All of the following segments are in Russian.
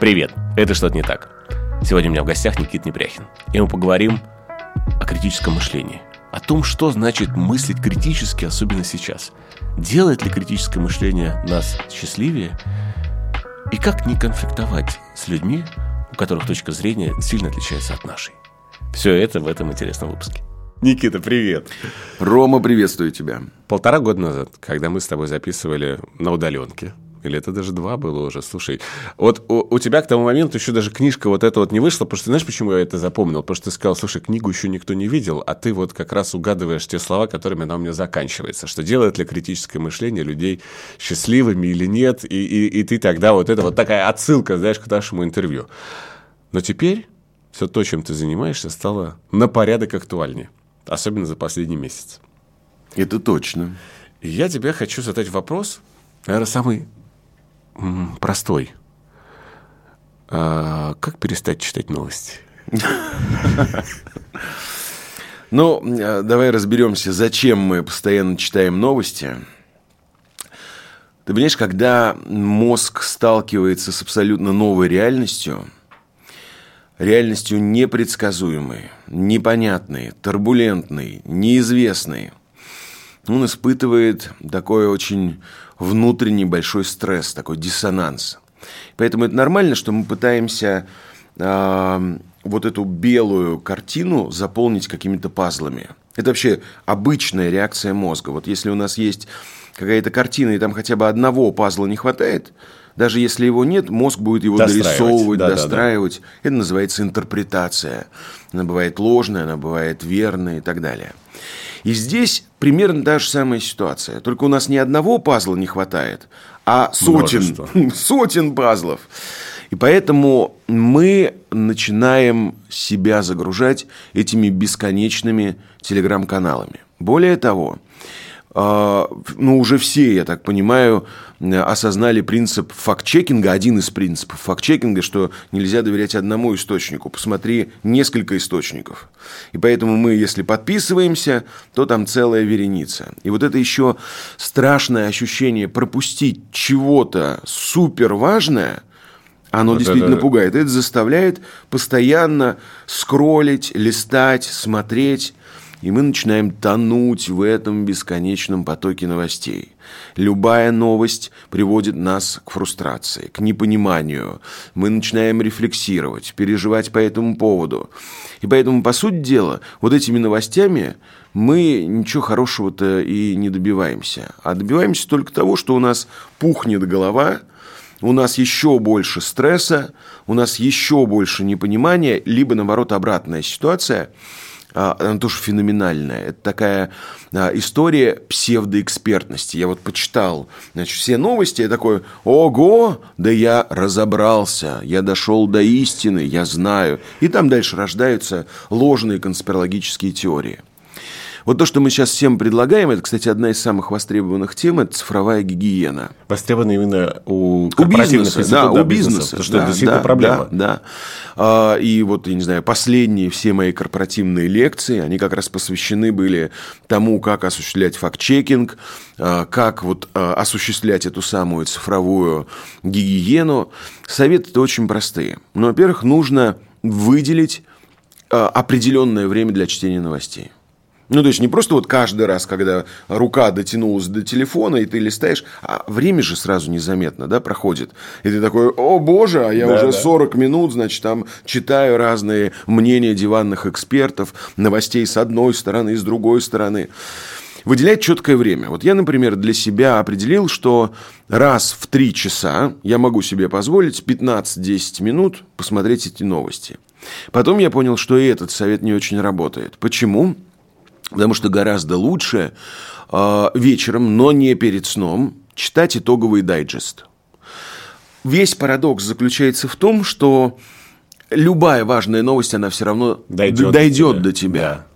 Привет, это «Что-то не так». Сегодня у меня в гостях Никит Непряхин. И мы поговорим о критическом мышлении. О том, что значит мыслить критически, особенно сейчас. Делает ли критическое мышление нас счастливее? И как не конфликтовать с людьми, у которых точка зрения сильно отличается от нашей. Все это в этом интересном выпуске. Никита, привет. Рома, приветствую тебя. Полтора года назад, когда мы с тобой записывали на удаленке, или это даже два было уже. Слушай, вот у, у тебя к тому моменту еще даже книжка вот эта вот не вышла, потому что знаешь, почему я это запомнил? Потому что ты сказал, слушай, книгу еще никто не видел, а ты вот как раз угадываешь те слова, которыми она у меня заканчивается. Что делает ли критическое мышление людей счастливыми или нет? И, и, и ты тогда вот это вот такая отсылка, знаешь, к нашему интервью. Но теперь все то, чем ты занимаешься, стало на порядок актуальнее. Особенно за последний месяц. Это точно. И я тебе хочу задать вопрос, наверное, самый простой. А как перестать читать новости? Ну, э, давай разберемся, зачем мы постоянно читаем новости. Ты понимаешь, когда мозг сталкивается с абсолютно новой реальностью, реальностью непредсказуемой, непонятной, турбулентной, неизвестной, он испытывает такое очень внутренний большой стресс, такой диссонанс. Поэтому это нормально, что мы пытаемся э, вот эту белую картину заполнить какими-то пазлами. Это вообще обычная реакция мозга. Вот если у нас есть какая-то картина, и там хотя бы одного пазла не хватает, даже если его нет, мозг будет его дорисовывать, да, достраивать. Да, да. Это называется интерпретация. Она бывает ложная, она бывает верная и так далее. И здесь примерно та же самая ситуация. Только у нас ни одного пазла не хватает, а сотен, сотен пазлов. И поэтому мы начинаем себя загружать этими бесконечными телеграм-каналами. Более того, ну, уже все, я так понимаю, осознали принцип факт-чекинга, один из принципов факт-чекинга, что нельзя доверять одному источнику. Посмотри несколько источников. И поэтому мы, если подписываемся, то там целая вереница. И вот это еще страшное ощущение пропустить чего-то супер важное – оно вот действительно это... пугает. Это заставляет постоянно скроллить, листать, смотреть и мы начинаем тонуть в этом бесконечном потоке новостей. Любая новость приводит нас к фрустрации, к непониманию. Мы начинаем рефлексировать, переживать по этому поводу. И поэтому, по сути дела, вот этими новостями мы ничего хорошего-то и не добиваемся. А добиваемся только того, что у нас пухнет голова, у нас еще больше стресса, у нас еще больше непонимания, либо, наоборот, обратная ситуация – она тоже феноменальная. Это такая а, история псевдоэкспертности. Я вот почитал значит, все новости, я такой, ого, да я разобрался, я дошел до истины, я знаю. И там дальше рождаются ложные конспирологические теории. Вот то, что мы сейчас всем предлагаем, это, кстати, одна из самых востребованных тем, это цифровая гигиена. Востребована именно у корпоративных у бизнеса, да, у бизнеса, потому что да, это действительно да, проблема. Да, да. А, и вот, я не знаю, последние все мои корпоративные лекции, они как раз посвящены были тому, как осуществлять факт-чекинг, а, как вот а, осуществлять эту самую цифровую гигиену. Советы-то очень простые. Ну, во-первых, нужно выделить определенное время для чтения новостей. Ну, то есть не просто вот каждый раз, когда рука дотянулась до телефона, и ты листаешь, а время же сразу незаметно, да, проходит. И ты такой, о боже, а я да, уже да. 40 минут, значит, там читаю разные мнения диванных экспертов, новостей с одной стороны и с другой стороны. Выделять четкое время. Вот я, например, для себя определил, что раз в три часа я могу себе позволить 15-10 минут посмотреть эти новости. Потом я понял, что и этот совет не очень работает. Почему? Потому что гораздо лучше э, вечером, но не перед сном, читать итоговый дайджест. Весь парадокс заключается в том, что любая важная новость, она все равно дойдет, дойдет до тебя. Да.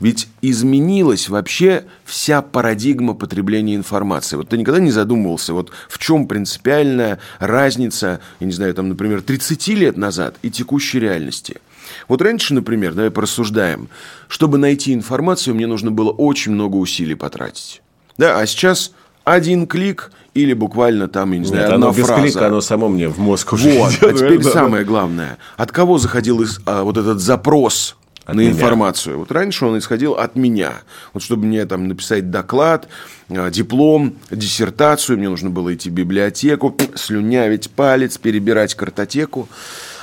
Ведь изменилась вообще вся парадигма потребления информации. Вот ты никогда не задумывался, вот в чем принципиальная разница, я не знаю, там, например, 30 лет назад и текущей реальности – вот раньше, например, давай порассуждаем, чтобы найти информацию, мне нужно было очень много усилий потратить. Да, а сейчас один клик, или буквально там, я не знаю, Нет, одна оно без фраза. клика, оно само мне в мозг уже Вот, идет. а теперь Да. самое главное. От кого заходил из- а, вот этот запрос От на меня. информацию? Вот раньше он исходил от меня. Вот чтобы мне там написать доклад, а, диплом, диссертацию, мне нужно было идти в библиотеку, слюнявить палец, перебирать картотеку.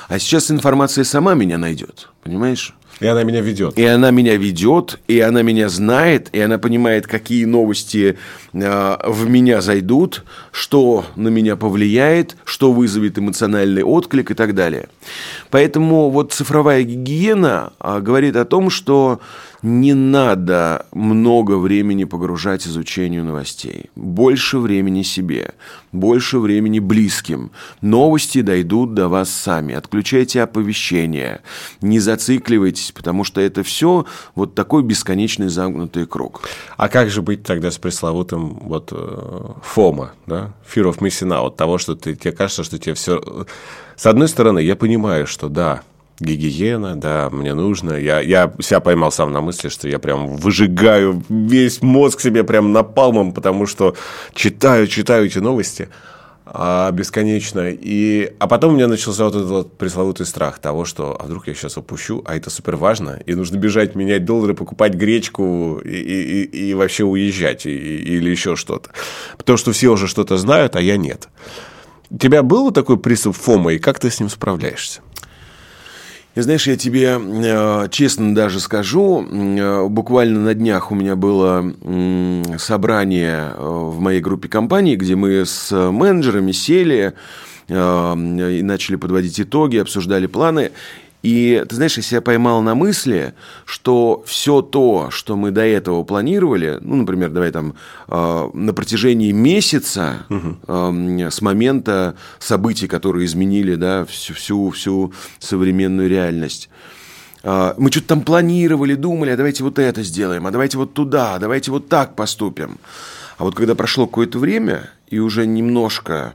А сейчас информация сама меня найдет, понимаешь? И она меня ведет. И она меня ведет, и она меня знает, и она понимает, какие новости э, в меня зайдут, что на меня повлияет, что вызовет эмоциональный отклик и так далее. Поэтому вот цифровая гигиена а, говорит о том, что не надо много времени погружать изучению новостей. Больше времени себе, больше времени близким. Новости дойдут до вас сами. Отключайте оповещения, не зацикливайтесь, потому что это все вот такой бесконечный замкнутый круг. А как же быть тогда с пресловутым вот э, фома, да? Fear of missing out, того, что ты, тебе кажется, что тебе все... С одной стороны, я понимаю, что да, гигиена, да, мне нужно. Я, я себя поймал сам на мысли, что я прям выжигаю весь мозг себе прям напалмом, потому что читаю, читаю эти новости а, бесконечно. И, а потом у меня начался вот этот вот пресловутый страх того, что а вдруг я сейчас упущу, а это супер важно, и нужно бежать, менять доллары, покупать гречку и, и, и, вообще уезжать, и, и- или еще что-то. Потому что все уже что-то знают, а я нет. У тебя был такой приступ фома, и как ты с ним справляешься? Знаешь, я тебе э, честно даже скажу, э, буквально на днях у меня было м, собрание э, в моей группе компаний, где мы с менеджерами сели э, и начали подводить итоги, обсуждали планы. И ты знаешь, я себя поймал на мысли, что все то, что мы до этого планировали, ну, например, давай там э, на протяжении месяца э, с момента событий, которые изменили да, всю, всю, всю современную реальность, а, мы что-то там планировали, думали, а давайте вот это сделаем, а давайте вот туда, а давайте вот так поступим. А вот когда прошло какое-то время, и уже немножко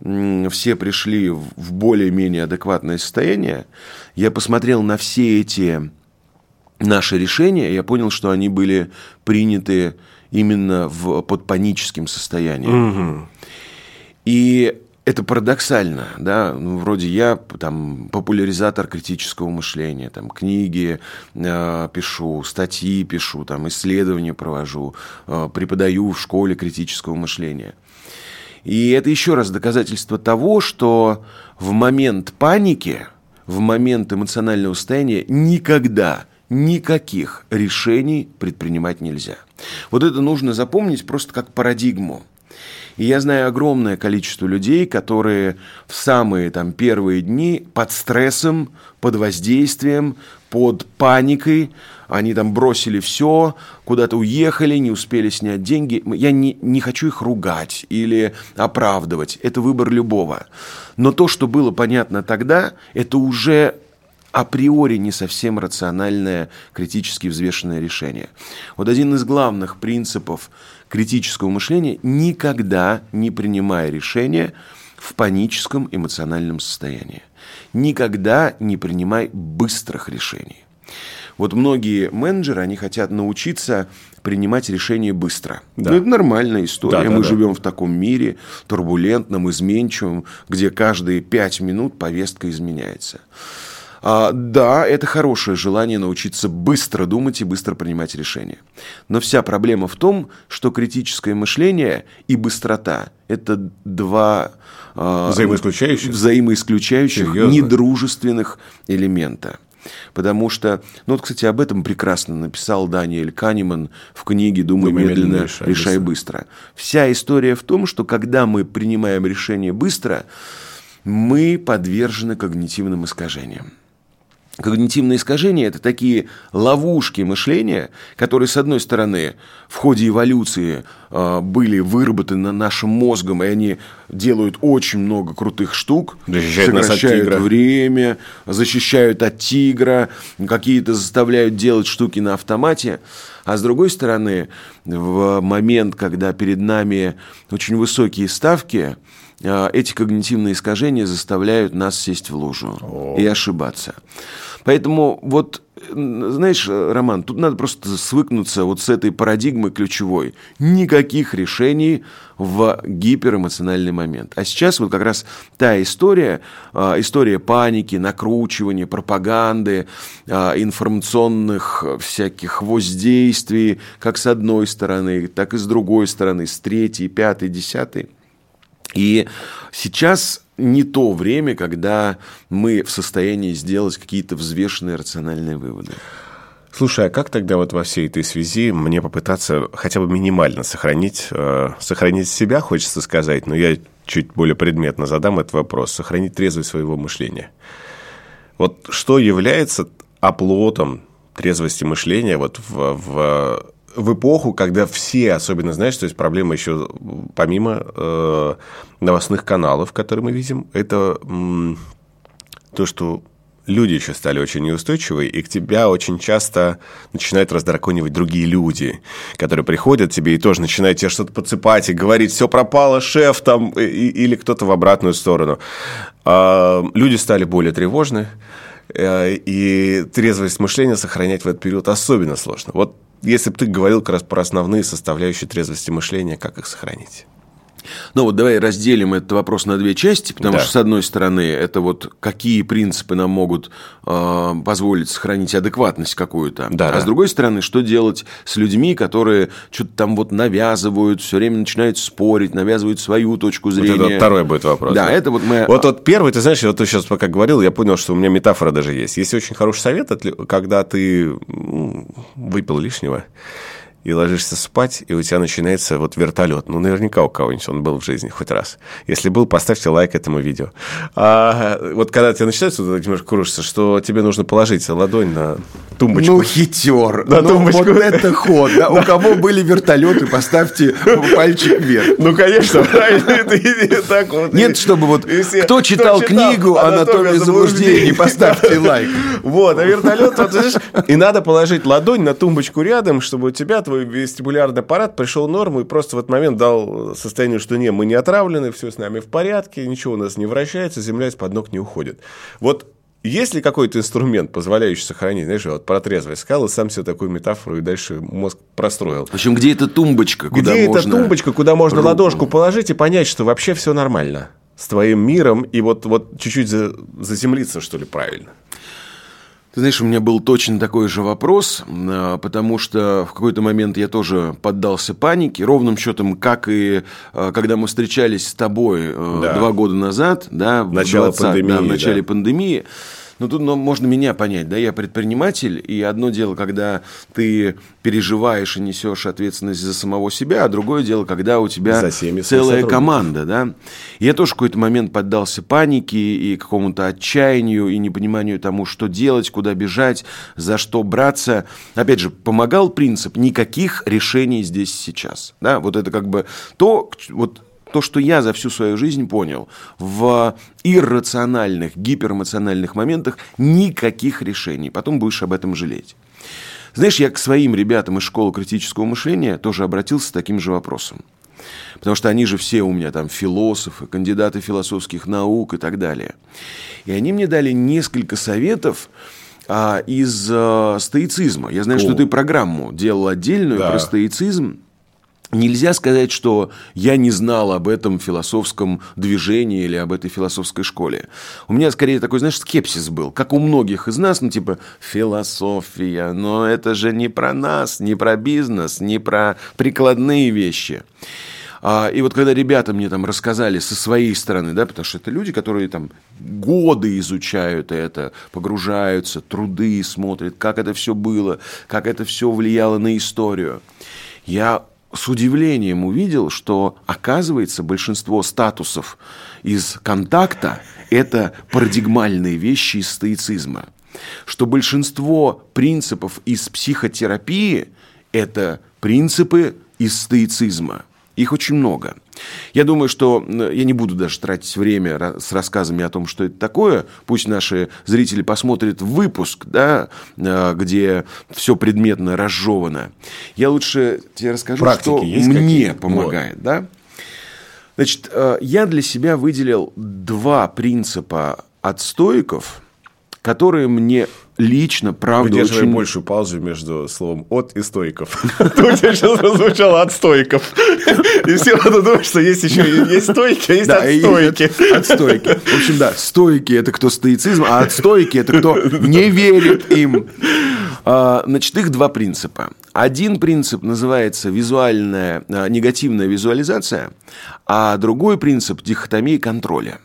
все пришли в более-менее адекватное состояние, я посмотрел на все эти наши решения, я понял, что они были приняты именно в, под паническим состоянием. И это парадоксально, да, ну, вроде я там популяризатор критического мышления, там книги э, пишу, статьи пишу, там исследования провожу, э, преподаю в школе критического мышления. И это еще раз доказательство того, что в момент паники, в момент эмоционального состояния никогда никаких решений предпринимать нельзя. Вот это нужно запомнить просто как парадигму. И я знаю огромное количество людей, которые в самые там первые дни под стрессом, под воздействием, под паникой, они там бросили все, куда-то уехали, не успели снять деньги. Я не, не хочу их ругать или оправдывать. Это выбор любого. Но то, что было понятно тогда, это уже априори не совсем рациональное, критически взвешенное решение. Вот один из главных принципов критического мышления – никогда не принимая решения в паническом эмоциональном состоянии. Никогда не принимай быстрых решений. Вот многие менеджеры, они хотят научиться принимать решения быстро. Да. Ну, это нормальная история. Да, да, Мы да. живем в таком мире турбулентном, изменчивом, где каждые пять минут повестка изменяется. А, да, это хорошее желание научиться быстро думать и быстро принимать решения. Но вся проблема в том, что критическое мышление и быстрота – это два а, Взаимоисключающих? взаимоисключающих Серьезно? недружественных элемента. Потому что, ну вот, кстати, об этом прекрасно написал Даниэль Канеман в книге «Думай, «Думай медленно, медленно, решай, решай быстро». Вся история в том, что когда мы принимаем решение быстро, мы подвержены когнитивным искажениям. Когнитивные искажения – это такие ловушки мышления, которые, с одной стороны, в ходе эволюции э, были выработаны нашим мозгом, и они делают очень много крутых штук, Защищают нас от сокращают тигра. время, защищают от тигра, какие-то заставляют делать штуки на автомате. А с другой стороны, в момент, когда перед нами очень высокие ставки, э, эти когнитивные искажения заставляют нас сесть в лужу и ошибаться. Поэтому вот знаешь, Роман, тут надо просто свыкнуться вот с этой парадигмой ключевой. Никаких решений в гиперэмоциональный момент. А сейчас вот как раз та история, а, история паники, накручивания, пропаганды, а, информационных всяких воздействий, как с одной стороны, так и с другой стороны, с третьей, пятой, десятой. И сейчас не то время, когда мы в состоянии сделать какие-то взвешенные рациональные выводы. Слушай, а как тогда вот во всей этой связи мне попытаться хотя бы минимально сохранить, э, сохранить себя, хочется сказать, но я чуть более предметно задам этот вопрос, сохранить трезвость своего мышления. Вот что является оплотом трезвости мышления вот в, в, в эпоху, когда все, особенно, знаешь, то есть проблема еще помимо э, новостных каналов, которые мы видим, это м, то, что люди еще стали очень неустойчивые, и к тебя очень часто начинают раздраконивать другие люди, которые приходят к тебе и тоже начинают тебе что-то подсыпать и говорить, все пропало, шеф там, и, или кто-то в обратную сторону. А, люди стали более тревожны, э, и трезвость мышления сохранять в этот период особенно сложно. Вот если бы ты говорил как раз про основные составляющие трезвости мышления, как их сохранить? Ну вот давай разделим этот вопрос на две части, потому да. что, с одной стороны, это вот какие принципы нам могут э, позволить сохранить адекватность какую-то, да, а да. с другой стороны, что делать с людьми, которые что-то там вот навязывают, все время начинают спорить, навязывают свою точку зрения. Вот это второй будет вопрос. Да, да, это вот мы... Вот, вот первый, ты знаешь, вот ты сейчас пока говорил, я понял, что у меня метафора даже есть. Есть очень хороший совет, когда ты выпил лишнего, и ложишься спать, и у тебя начинается вот вертолет. Ну, наверняка у кого-нибудь он был в жизни хоть раз. Если был, поставьте лайк этому видео. А вот когда тебе начинается немножко кружиться, что тебе нужно положить ладонь на тумбочку. Ну, хитер. На ну, тумбочку. Вот это ход. Да? У кого были вертолеты, поставьте пальчик вверх. Ну, конечно, Нет, чтобы вот кто читал книгу «Анатомия заблуждений», поставьте лайк. Вот, а вертолет, и надо положить ладонь на тумбочку рядом, чтобы у тебя твой вестибулярный аппарат пришел в норму и просто в этот момент дал состояние, что не, мы не отравлены, все с нами в порядке, ничего у нас не вращается, земля из-под ног не уходит. Вот есть ли какой-то инструмент, позволяющий сохранить, знаешь, вот про трезвость сказал, и сам себе такую метафору, и дальше мозг простроил. В общем, где эта тумбочка, куда где можно... эта тумбочка, куда можно руку. ладошку положить и понять, что вообще все нормально с твоим миром, и вот, вот чуть-чуть заземлиться, что ли, правильно? Ты знаешь, у меня был точно такой же вопрос, а, потому что в какой-то момент я тоже поддался панике, ровным счетом, как и а, когда мы встречались с тобой а, да. два года назад, да, в начало 20, пандемии, да, в начале да. пандемии. Но тут ну, можно меня понять, да, я предприниматель, и одно дело, когда ты переживаешь и несешь ответственность за самого себя, а другое дело, когда у тебя целая команда, да. Я тоже в какой-то момент поддался панике и какому-то отчаянию и непониманию тому, что делать, куда бежать, за что браться. Опять же, помогал принцип никаких решений здесь сейчас, да, вот это как бы то, вот то, что я за всю свою жизнь понял, в иррациональных, гиперэмоциональных моментах никаких решений. Потом будешь об этом жалеть. Знаешь, я к своим ребятам из школы критического мышления тоже обратился с таким же вопросом. Потому что они же все у меня там философы, кандидаты философских наук и так далее. И они мне дали несколько советов, а, из а, стоицизма. Я знаю, О. что ты программу делал отдельную да. про стоицизм. Нельзя сказать, что я не знал об этом философском движении или об этой философской школе. У меня скорее такой, знаешь, скепсис был, как у многих из нас, ну типа философия, но это же не про нас, не про бизнес, не про прикладные вещи. А, и вот когда ребята мне там рассказали со своей стороны, да, потому что это люди, которые там годы изучают это, погружаются, труды смотрят, как это все было, как это все влияло на историю. Я с удивлением увидел, что, оказывается, большинство статусов из контакта – это парадигмальные вещи из стоицизма. Что большинство принципов из психотерапии – это принципы из стоицизма. Их очень много. Я думаю, что я не буду даже тратить время с рассказами о том, что это такое. Пусть наши зрители посмотрят выпуск, да, э, где все предметно разжевано. Я лучше тебе расскажу, Практики что мне помогает. Вот. Да? Значит, э, я для себя выделил два принципа от стоиков, которые мне лично, правда, Выдерживай очень... большую паузу между словом «от» и «стойков». То у тебя сейчас прозвучало «от стойков». И все думают, что есть еще есть стойки, а есть отстойки. Отстойки. В общем, да, стойки – это кто стоицизм, а отстойки – это кто не верит им. А, значит, их два принципа. Один принцип называется визуальная, а, негативная визуализация, а другой принцип – дихотомия контроля.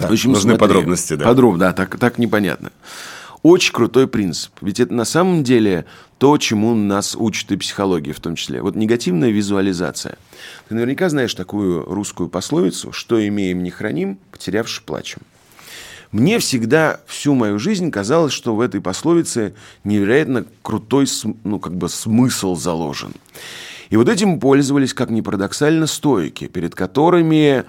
Общем, нужны смотри, подробности, да. Подробно, да, так, так непонятно. Очень крутой принцип. Ведь это на самом деле то, чему нас учит и психология в том числе. Вот негативная визуализация. Ты наверняка знаешь такую русскую пословицу «что имеем, не храним, потерявши плачем». Мне всегда всю мою жизнь казалось, что в этой пословице невероятно крутой ну, как бы смысл заложен. И вот этим пользовались, как ни парадоксально, стоики, перед которыми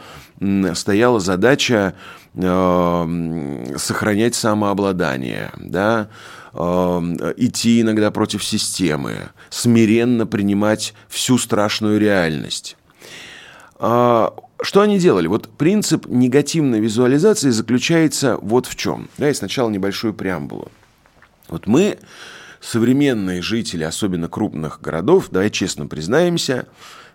стояла задача э, сохранять самообладание, да, э, идти иногда против системы, смиренно принимать всю страшную реальность. А, что они делали? Вот принцип негативной визуализации заключается вот в чем. Давай сначала небольшую преамбулу. Вот мы современные жители, особенно крупных городов, давай честно признаемся,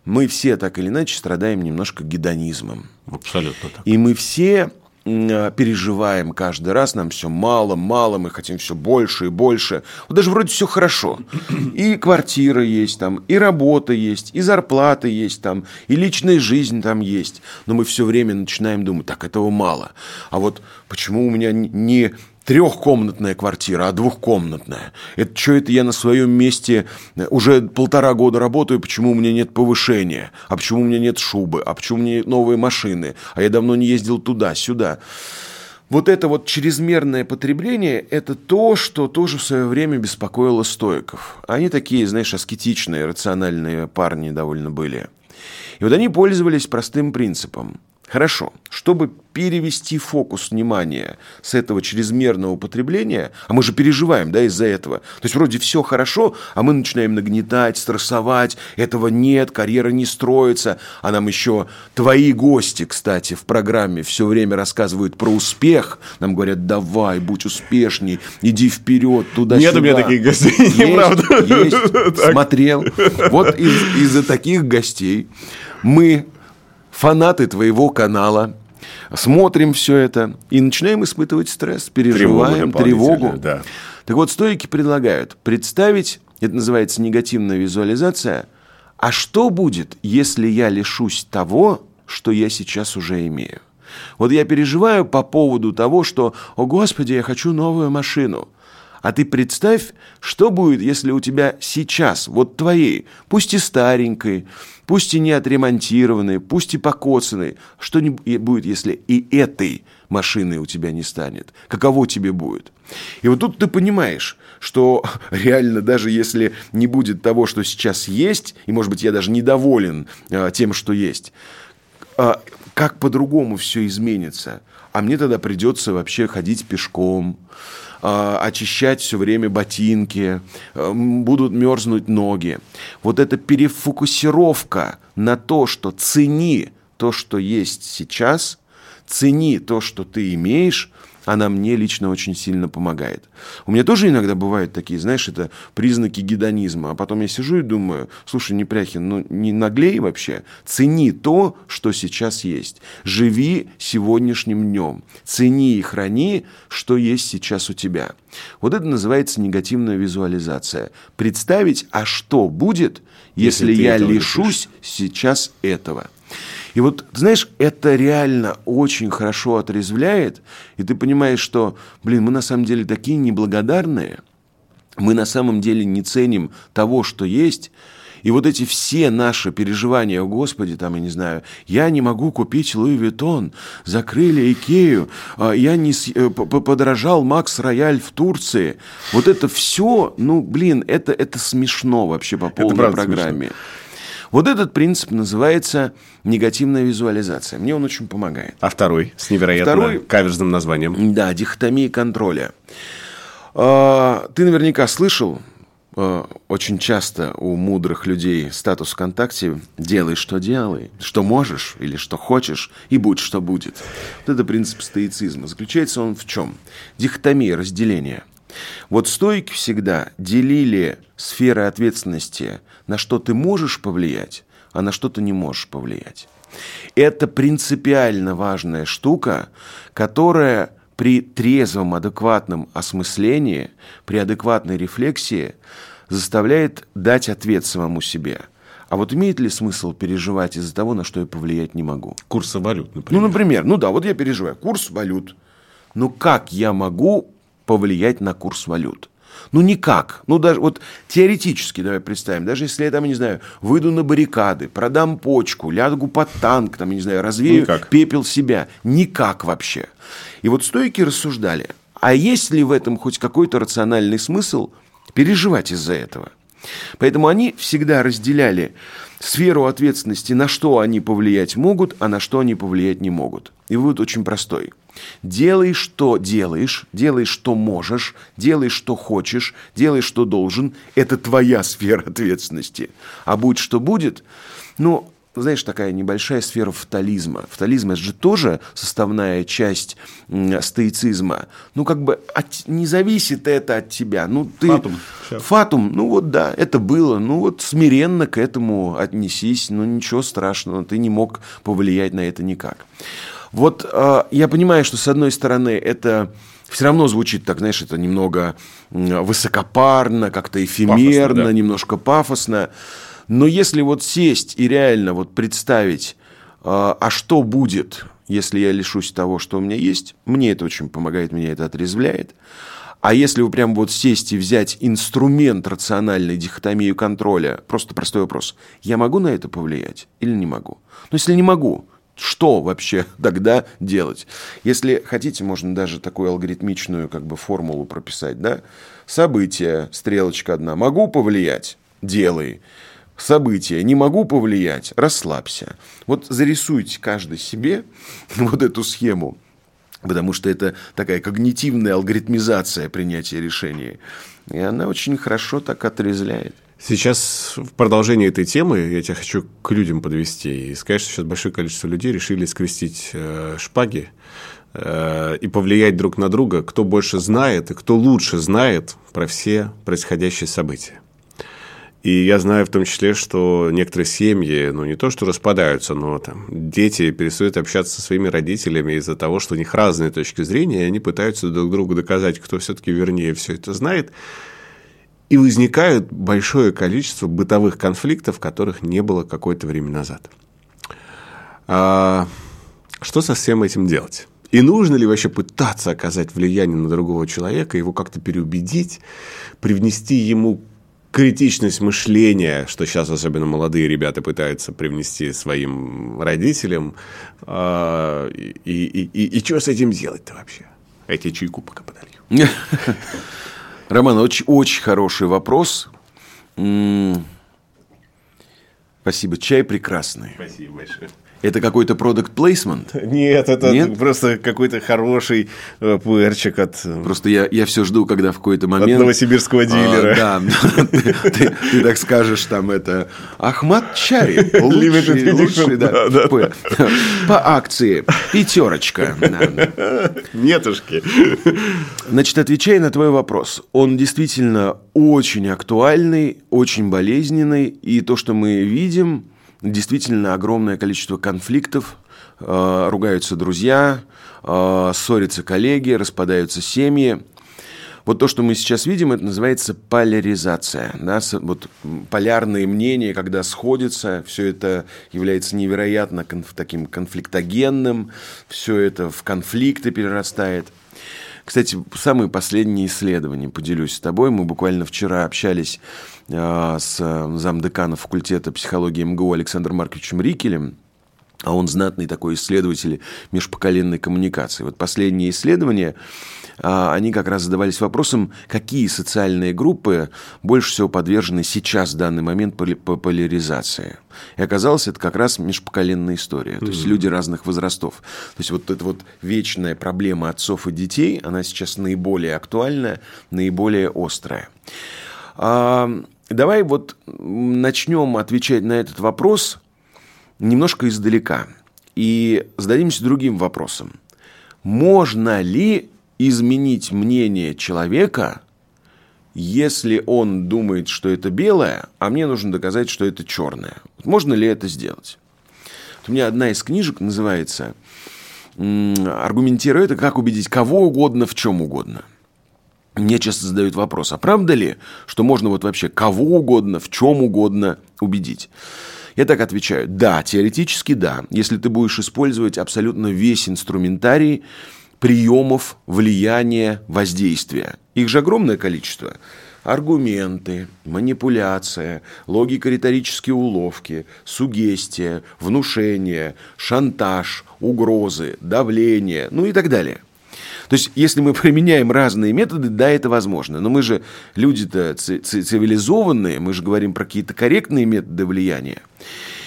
мы все так или иначе страдаем немножко гедонизмом. Абсолютно так. И мы все а, переживаем каждый раз, нам все мало, мало, мы хотим все больше и больше. Вот даже вроде все хорошо. И квартира есть там, и работа есть, и зарплата есть там, и личная жизнь там есть. Но мы все время начинаем думать, так, этого мало. А вот почему у меня не трехкомнатная квартира, а двухкомнатная. Это что это я на своем месте э, уже полтора года работаю, почему у меня нет повышения, а почему у меня нет шубы, а почему у меня нет новые машины, а я давно не ездил туда-сюда. Вот это вот чрезмерное потребление – это то, что тоже в свое время беспокоило стоиков. Они такие, знаешь, аскетичные, рациональные парни довольно были. И вот они пользовались простым принципом – Хорошо, чтобы перевести фокус внимания с этого чрезмерного употребления, а мы же переживаем, да, из-за этого. То есть вроде все хорошо, а мы начинаем нагнетать, стрессовать, этого нет, карьера не строится, а нам еще твои гости, кстати, в программе все время рассказывают про успех, нам говорят, давай, будь успешней, иди вперед, туда-сюда. Нет у меня таких гостей, неправда. Есть, смотрел. Вот из, из-за таких гостей мы фанаты твоего канала, смотрим все это и начинаем испытывать стресс, переживаем тревогу. тревогу. Да. Так вот, стойки предлагают представить, это называется негативная визуализация, а что будет, если я лишусь того, что я сейчас уже имею? Вот я переживаю по поводу того, что, о Господи, я хочу новую машину. А ты представь, что будет, если у тебя сейчас, вот твоей, пусть и старенькой, пусть и не отремонтированной, пусть и покоцанной, что будет, если и этой машины у тебя не станет? Каково тебе будет? И вот тут ты понимаешь, что реально даже если не будет того, что сейчас есть, и, может быть, я даже недоволен а, тем, что есть, а, как по-другому все изменится? А мне тогда придется вообще ходить пешком, а, очищать все время ботинки, э, будут мерзнуть ноги. Вот эта перефокусировка на то, что цени то, что есть сейчас, цени то, что ты имеешь, она мне лично очень сильно помогает. У меня тоже иногда бывают такие, знаешь, это признаки гедонизма. А потом я сижу и думаю, слушай, Непряхин, ну не наглей вообще. Цени то, что сейчас есть. Живи сегодняшним днем. Цени и храни, что есть сейчас у тебя. Вот это называется негативная визуализация. Представить, а что будет, если, если я лишусь сейчас этого. И вот, знаешь, это реально очень хорошо отрезвляет, и ты понимаешь, что, блин, мы на самом деле такие неблагодарные, мы на самом деле не ценим того, что есть, и вот эти все наши переживания, о Господи, там, я не знаю, я не могу купить Луи Виттон, закрыли Икею, а, я не э, подорожал Макс Рояль в Турции. Вот это все, ну, блин, это, это смешно вообще по полной программе. Смешно. Вот этот принцип называется негативная визуализация. Мне он очень помогает. А второй с невероятно второй, каверзным названием? Да, дихотомия контроля. А, ты наверняка слышал, э, очень часто у мудрых людей статус ВКонтакте «делай, что делай, что можешь или что хочешь, и будь, что будет». Вот это принцип стоицизма. Заключается он в чем? Дихотомия, разделение. Вот стойки всегда делили сферы ответственности, на что ты можешь повлиять, а на что ты не можешь повлиять. Это принципиально важная штука, которая при трезвом, адекватном осмыслении, при адекватной рефлексии заставляет дать ответ самому себе. А вот имеет ли смысл переживать из-за того, на что я повлиять не могу? Курсы валют, например. Ну, например, ну да, вот я переживаю. Курс валют. Ну, как я могу повлиять на курс валют? Ну, никак. Ну, даже вот теоретически, давай представим, даже если я там, не знаю, выйду на баррикады, продам почку, лягу под танк, там, не знаю, развею никак. пепел себя. Никак вообще. И вот стойки рассуждали, а есть ли в этом хоть какой-то рациональный смысл переживать из-за этого? Поэтому они всегда разделяли сферу ответственности, на что они повлиять могут, а на что они повлиять не могут. И вывод очень простой – Делай, что делаешь, делай, что можешь, делай, что хочешь, делай, что должен. Это твоя сфера ответственности. А будь что будет, ну, знаешь, такая небольшая сфера фатализма. Фатализм – это же тоже составная часть стоицизма. Ну, как бы от, не зависит это от тебя. Ну, ты... Фатум. Фатум, ну вот да, это было. Ну вот смиренно к этому отнесись. Ну, ничего страшного, ты не мог повлиять на это никак. Вот э, я понимаю, что с одной стороны это все равно звучит так, знаешь, это немного высокопарно, как-то эфемерно, пафосно, да. немножко пафосно. Но если вот сесть и реально вот представить, э, а что будет, если я лишусь того, что у меня есть, мне это очень помогает, меня это отрезвляет. А если вы прям вот сесть и взять инструмент рациональной дихотомии контроля, просто простой вопрос, я могу на это повлиять или не могу? Ну, если не могу, что вообще тогда делать? Если хотите, можно даже такую алгоритмичную как бы формулу прописать, да? Событие, стрелочка одна. Могу повлиять? Делай. Событие. Не могу повлиять? Расслабься. Вот зарисуйте каждый себе вот эту схему, потому что это такая когнитивная алгоритмизация принятия решений. И она очень хорошо так отрезвляет. Сейчас в продолжении этой темы я тебя хочу к людям подвести и сказать, что сейчас большое количество людей решили скрестить э, шпаги э, и повлиять друг на друга, кто больше знает и кто лучше знает про все происходящие события. И я знаю в том числе, что некоторые семьи, ну не то что распадаются, но там дети перестают общаться со своими родителями из-за того, что у них разные точки зрения, и они пытаются друг другу доказать, кто все-таки вернее все это знает. И возникает большое количество бытовых конфликтов, которых не было какое-то время назад. А, что со всем этим делать? И нужно ли вообще пытаться оказать влияние на другого человека, его как-то переубедить, привнести ему критичность мышления, что сейчас особенно молодые ребята пытаются привнести своим родителям. А, и, и, и, и что с этим делать-то вообще? Эти чайку пока подолью. Роман, очень, очень хороший вопрос. Спасибо. Чай прекрасный. Спасибо большое. Это какой-то продукт плейсмент? Нет, это Нет? просто какой-то хороший э, пуэрчик от... Э, просто я, я все жду, когда в какой-то момент... От новосибирского а, дилера. А, да, ты, ты так скажешь, там это... Ахмат лучший, лучший да, да, по акции, пятерочка. Нетушки. Значит, отвечая на твой вопрос, он действительно очень актуальный, очень болезненный, и то, что мы видим действительно огромное количество конфликтов, э, ругаются друзья, э, ссорятся коллеги, распадаются семьи. Вот то, что мы сейчас видим, это называется поляризация. Да? Вот полярные мнения, когда сходятся, все это является невероятно конф таким конфликтогенным, все это в конфликты перерастает. Кстати, самые последние исследования поделюсь с тобой. Мы буквально вчера общались с замдекана факультета психологии МГУ Александром Марковичем Рикелем, а он знатный такой исследователь межпоколенной коммуникации. Вот последние исследования, а, они как раз задавались вопросом, какие социальные группы больше всего подвержены сейчас, в данный момент, поляризации. И оказалось, это как раз межпоколенная история. То есть люди разных возрастов. То есть вот эта вот вечная проблема отцов и детей, она сейчас наиболее актуальная, наиболее острая. Давай вот начнем отвечать на этот вопрос немножко издалека. И зададимся другим вопросом. Можно ли изменить мнение человека, если он думает, что это белое, а мне нужно доказать, что это черное? Можно ли это сделать? Вот у меня одна из книжек называется «Аргументируя это, как убедить кого угодно в чем угодно». Мне часто задают вопрос, а правда ли, что можно вот вообще кого угодно, в чем угодно убедить? Я так отвечаю, да, теоретически да, если ты будешь использовать абсолютно весь инструментарий приемов влияния, воздействия. Их же огромное количество. Аргументы, манипуляция, логико-риторические уловки, сугестия, внушение, шантаж, угрозы, давление, ну и так далее – то есть, если мы применяем разные методы, да, это возможно. Но мы же люди-то цивилизованные, мы же говорим про какие-то корректные методы влияния.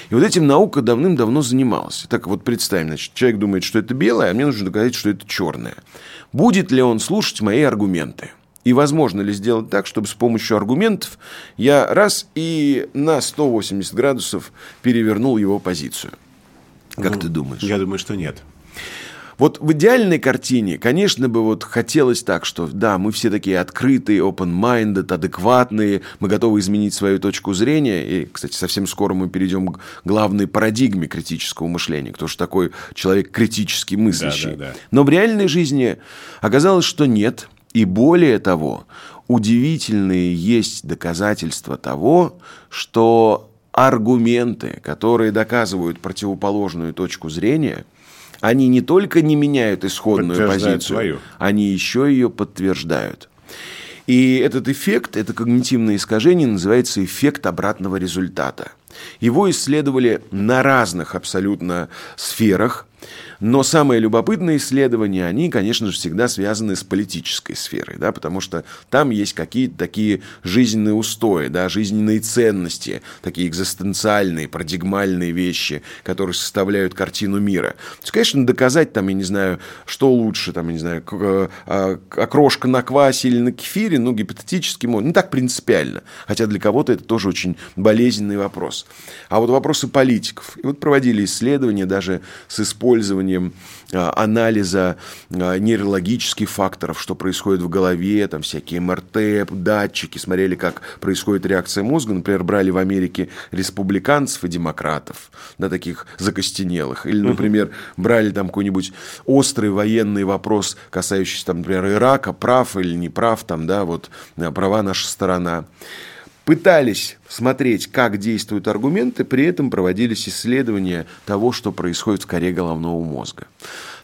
И вот этим наука давным-давно занималась. Так вот представим, значит, человек думает, что это белое, а мне нужно доказать, что это черное. Будет ли он слушать мои аргументы? И возможно ли сделать так, чтобы с помощью аргументов я раз и на 180 градусов перевернул его позицию? Как ну, ты думаешь? Я думаю, что нет. Вот в идеальной картине, конечно бы вот хотелось так, что да, мы все такие открытые, open-minded, адекватные, мы готовы изменить свою точку зрения. И, кстати, совсем скоро мы перейдем к главной парадигме критического мышления. Кто же такой человек критически мыслящий? Да, да, да. Но в реальной жизни оказалось, что нет. И более того, удивительные есть доказательства того, что аргументы, которые доказывают противоположную точку зрения – они не только не меняют исходную позицию, свою. они еще ее подтверждают. И этот эффект, это когнитивное искажение, называется эффект обратного результата. Его исследовали на разных абсолютно сферах. Но самые любопытные исследования, они, конечно же, всегда связаны с политической сферой, да, потому что там есть какие-то такие жизненные устои, да, жизненные ценности, такие экзистенциальные, парадигмальные вещи, которые составляют картину мира. То есть, конечно, доказать там, я не знаю, что лучше, там, я не знаю, э, а, окрошка на квасе или на кефире, ну, гипотетически не так принципиально, хотя для кого-то это тоже очень болезненный вопрос. А вот вопросы политиков. И вот проводили исследования даже с использованием использованием а, анализа а, нейрологических факторов, что происходит в голове, там всякие МРТ, датчики, смотрели, как происходит реакция мозга. Например, брали в Америке республиканцев и демократов, да, таких закостенелых. Или, например, брали там какой-нибудь острый военный вопрос, касающийся, там, например, Ирака, прав или не прав, там, да, вот права наша сторона пытались смотреть, как действуют аргументы, при этом проводились исследования того, что происходит в коре головного мозга.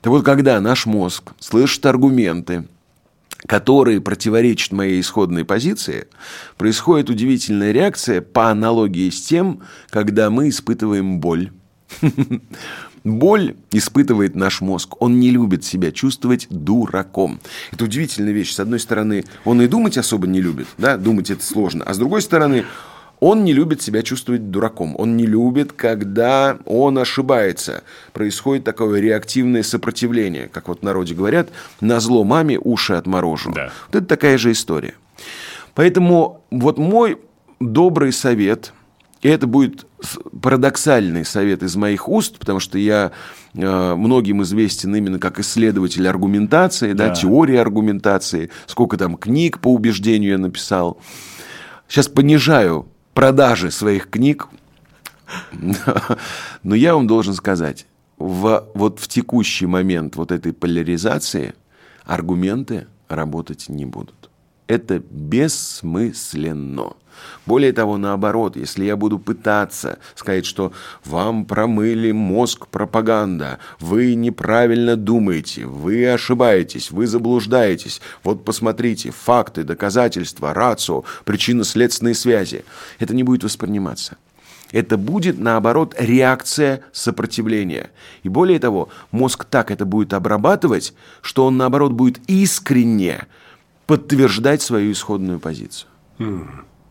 Так вот, когда наш мозг слышит аргументы, которые противоречат моей исходной позиции, происходит удивительная реакция по аналогии с тем, когда мы испытываем боль. Боль испытывает наш мозг. Он не любит себя чувствовать дураком. Это удивительная вещь. С одной стороны, он и думать особо не любит. Да? Думать это сложно. А с другой стороны, он не любит себя чувствовать дураком. Он не любит, когда он ошибается. Происходит такое реактивное сопротивление. Как вот в народе говорят, на зло маме уши отморожу. Да. Вот это такая же история. Поэтому вот мой добрый совет – и это будет парадоксальный совет из моих уст, потому что я э, многим известен именно как исследователь аргументации, да. Да, теории аргументации, сколько там книг по убеждению я написал. Сейчас понижаю продажи своих книг, но я вам должен сказать, в, вот в текущий момент вот этой поляризации аргументы работать не будут. Это бессмысленно. Более того, наоборот, если я буду пытаться сказать, что вам промыли мозг пропаганда, вы неправильно думаете, вы ошибаетесь, вы заблуждаетесь, вот посмотрите, факты, доказательства, рацио, причинно-следственные связи, это не будет восприниматься. Это будет, наоборот, реакция сопротивления. И более того, мозг так это будет обрабатывать, что он, наоборот, будет искренне подтверждать свою исходную позицию. Mm.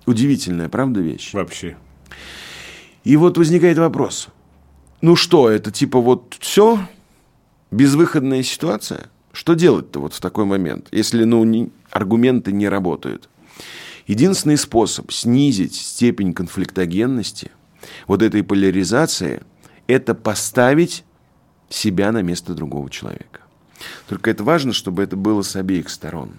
Удивительная, правда, вещь? Вообще. И вот возникает вопрос. Ну что, это типа вот все? Безвыходная ситуация? Что делать-то вот в такой момент, если ну, не, аргументы не работают? Единственный способ снизить степень конфликтогенности, вот этой поляризации, это поставить себя на место другого человека. Только это важно, чтобы это было с обеих сторон.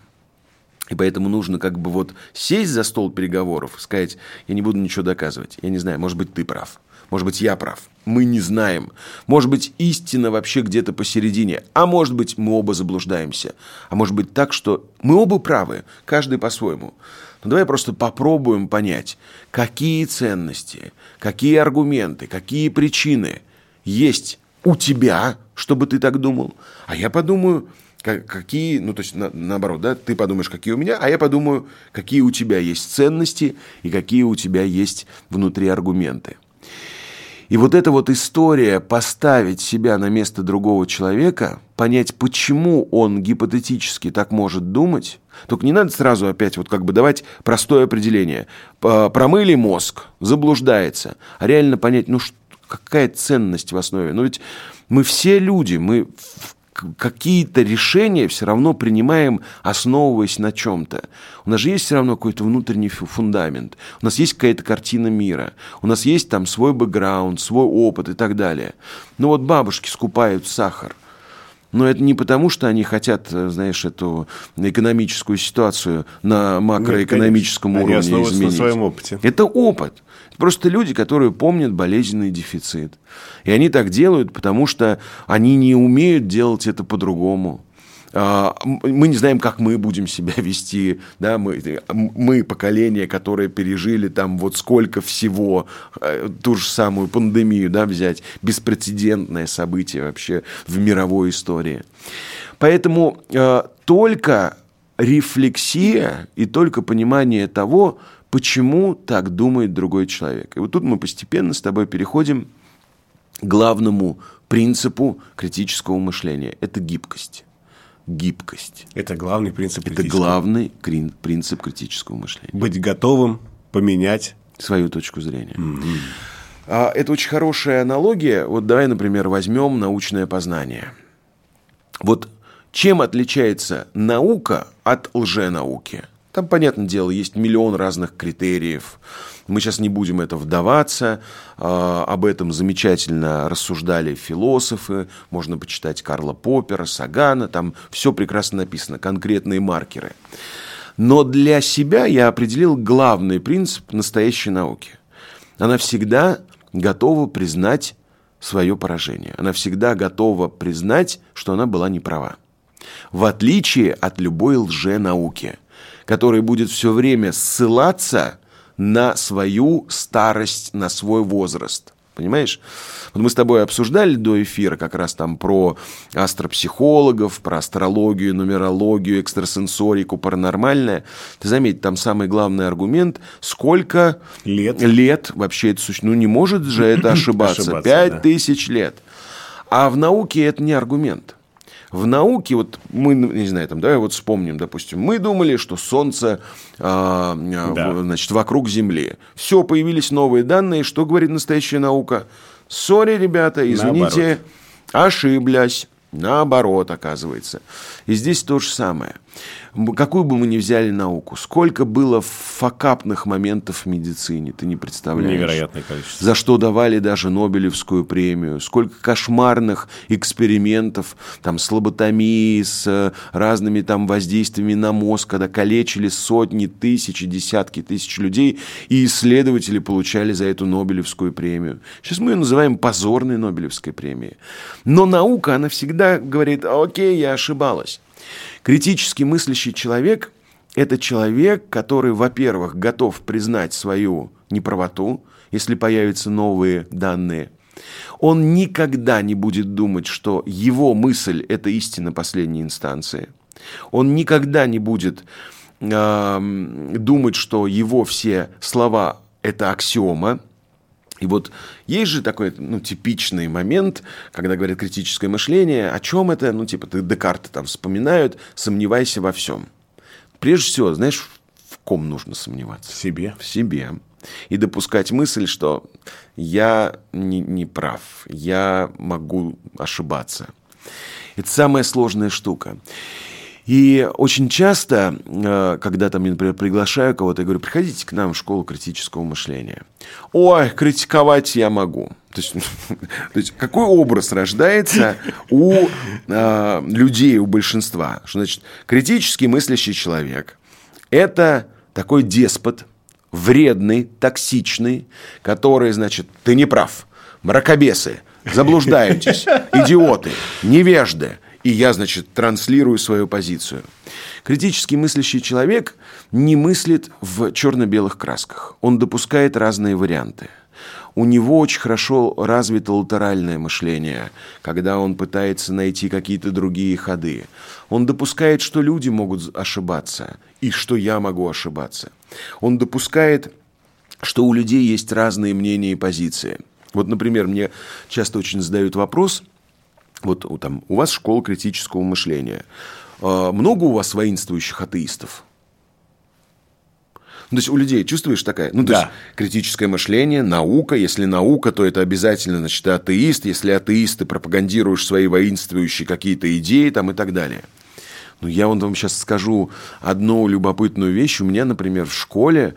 И поэтому нужно как бы вот сесть за стол переговоров, сказать, я не буду ничего доказывать, я не знаю, может быть, ты прав, может быть, я прав, мы не знаем, может быть, истина вообще где-то посередине, а может быть, мы оба заблуждаемся, а может быть так, что мы оба правы, каждый по-своему. Но давай просто попробуем понять, какие ценности, какие аргументы, какие причины есть у тебя, чтобы ты так думал, а я подумаю, какие, ну, то есть, на, наоборот, да, ты подумаешь, какие у меня, а я подумаю, какие у тебя есть ценности и какие у тебя есть внутри аргументы. И вот эта вот история поставить себя на место другого человека, понять, почему он гипотетически так может думать, только не надо сразу опять вот как бы давать простое определение. Промыли мозг, заблуждается, а реально понять, ну какая ценность в основе. Ну ведь мы все люди, мы какие-то решения все равно принимаем, основываясь на чем-то. У нас же есть все равно какой-то внутренний фундамент. У нас есть какая-то картина мира. У нас есть там свой бэкграунд, свой опыт и так далее. Ну вот бабушки скупают сахар. Но это не потому, что они хотят, э, знаешь, эту экономическую ситуацию на макроэкономическом Нет, уровне они изменить. на своем опыте. Это опыт. Просто люди, которые помнят болезненный дефицит. И они так делают, потому что они не умеют делать это по-другому. А, мы не знаем, как мы будем себя вести, да, мы, мы поколение, которое пережили там вот сколько всего, э, ту же самую пандемию, да, взять, беспрецедентное событие вообще в мировой истории. Поэтому э, только рефлексия и только понимание того, почему так думает другой человек. И вот тут мы постепенно с тобой переходим к главному принципу критического мышления. Это гибкость. Гибкость. Это главный принцип Это главный принцип критического мышления. Быть готовым поменять свою точку зрения. Mm-hmm. Это очень хорошая аналогия. Вот давай, например, возьмем научное познание. Вот чем отличается наука от лженауки? Там, понятное дело, есть миллион разных критериев. Мы сейчас не будем это вдаваться. А, об этом замечательно рассуждали философы. Можно почитать Карла Поппера, Сагана. Там все прекрасно написано, конкретные маркеры. Но для себя я определил главный принцип настоящей науки. Она всегда готова признать свое поражение. Она всегда готова признать, что она была неправа. В отличие от любой лженауки – который будет все время ссылаться на свою старость, на свой возраст. Понимаешь? Вот мы с тобой обсуждали до эфира как раз там про астропсихологов, про астрологию, нумерологию, экстрасенсорику, паранормальное. Ты заметь, там самый главный аргумент, сколько лет, лет вообще это существует. Ну, не может же это ошибаться. Пять тысяч лет. А в науке это не аргумент. В науке, вот мы, не знаю, там, давай вот вспомним, допустим, мы думали, что Солнце, а, а да. значит, вокруг Земли. Все, появились новые данные. Что говорит настоящая наука? Сори, ребята, извините, Наоборот. ошиблась. Наоборот, оказывается. И здесь то же самое какую бы мы ни взяли науку, сколько было факапных моментов в медицине, ты не представляешь. Невероятное количество. За что давали даже Нобелевскую премию, сколько кошмарных экспериментов, там, с лоботомией, с э, разными там воздействиями на мозг, когда калечили сотни, тысячи, десятки тысяч людей, и исследователи получали за эту Нобелевскую премию. Сейчас мы ее называем позорной Нобелевской премией. Но наука, она всегда говорит, окей, я ошибалась. Критически мыслящий человек – это человек, который, во-первых, готов признать свою неправоту, если появятся новые данные. Он никогда не будет думать, что его мысль – это истина последней инстанции. Он никогда не будет э, думать, что его все слова – это аксиома, и вот есть же такой ну, типичный момент, когда говорят критическое мышление, о чем это? Ну, типа, ты Декарта там вспоминают, сомневайся во всем. Прежде всего, знаешь, в ком нужно сомневаться? В себе. В себе. И допускать мысль, что я не, не прав, я могу ошибаться. Это самая сложная штука. И очень часто, э, когда там, например, приглашаю кого-то, я говорю, приходите к нам в школу критического мышления. Ой, критиковать я могу. То есть, то есть какой образ рождается у э, людей, у большинства? Что значит критически мыслящий человек – это такой деспот, вредный, токсичный, который, значит, ты не прав, мракобесы, заблуждаетесь, идиоты, невежды, и я, значит, транслирую свою позицию. Критически мыслящий человек не мыслит в черно-белых красках. Он допускает разные варианты. У него очень хорошо развито латеральное мышление, когда он пытается найти какие-то другие ходы. Он допускает, что люди могут ошибаться, и что я могу ошибаться. Он допускает, что у людей есть разные мнения и позиции. Вот, например, мне часто очень задают вопрос – вот там, у вас школа критического мышления. А, много у вас воинствующих атеистов? Ну, то есть у людей чувствуешь такая, ну, то да. есть критическое мышление, наука. Если наука, то это обязательно, значит, ты атеист. Если атеист, ты пропагандируешь свои воинствующие какие-то идеи там и так далее. Ну, я вам сейчас скажу одну любопытную вещь. У меня, например, в школе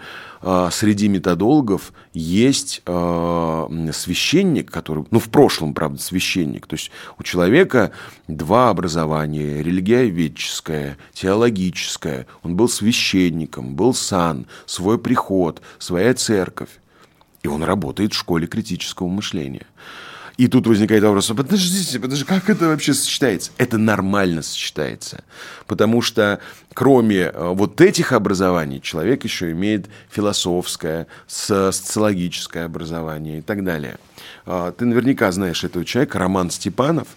среди методологов есть э, священник, который, ну, в прошлом, правда, священник. То есть у человека два образования, религиоведческое, теологическое. Он был священником, был сан, свой приход, своя церковь. И он работает в школе критического мышления. И тут возникает вопрос, подождите, подождите, как это вообще сочетается? Это нормально сочетается. Потому что кроме э, вот этих образований, человек еще имеет философское, социологическое образование и так далее. А, ты наверняка знаешь этого человека, Роман Степанов.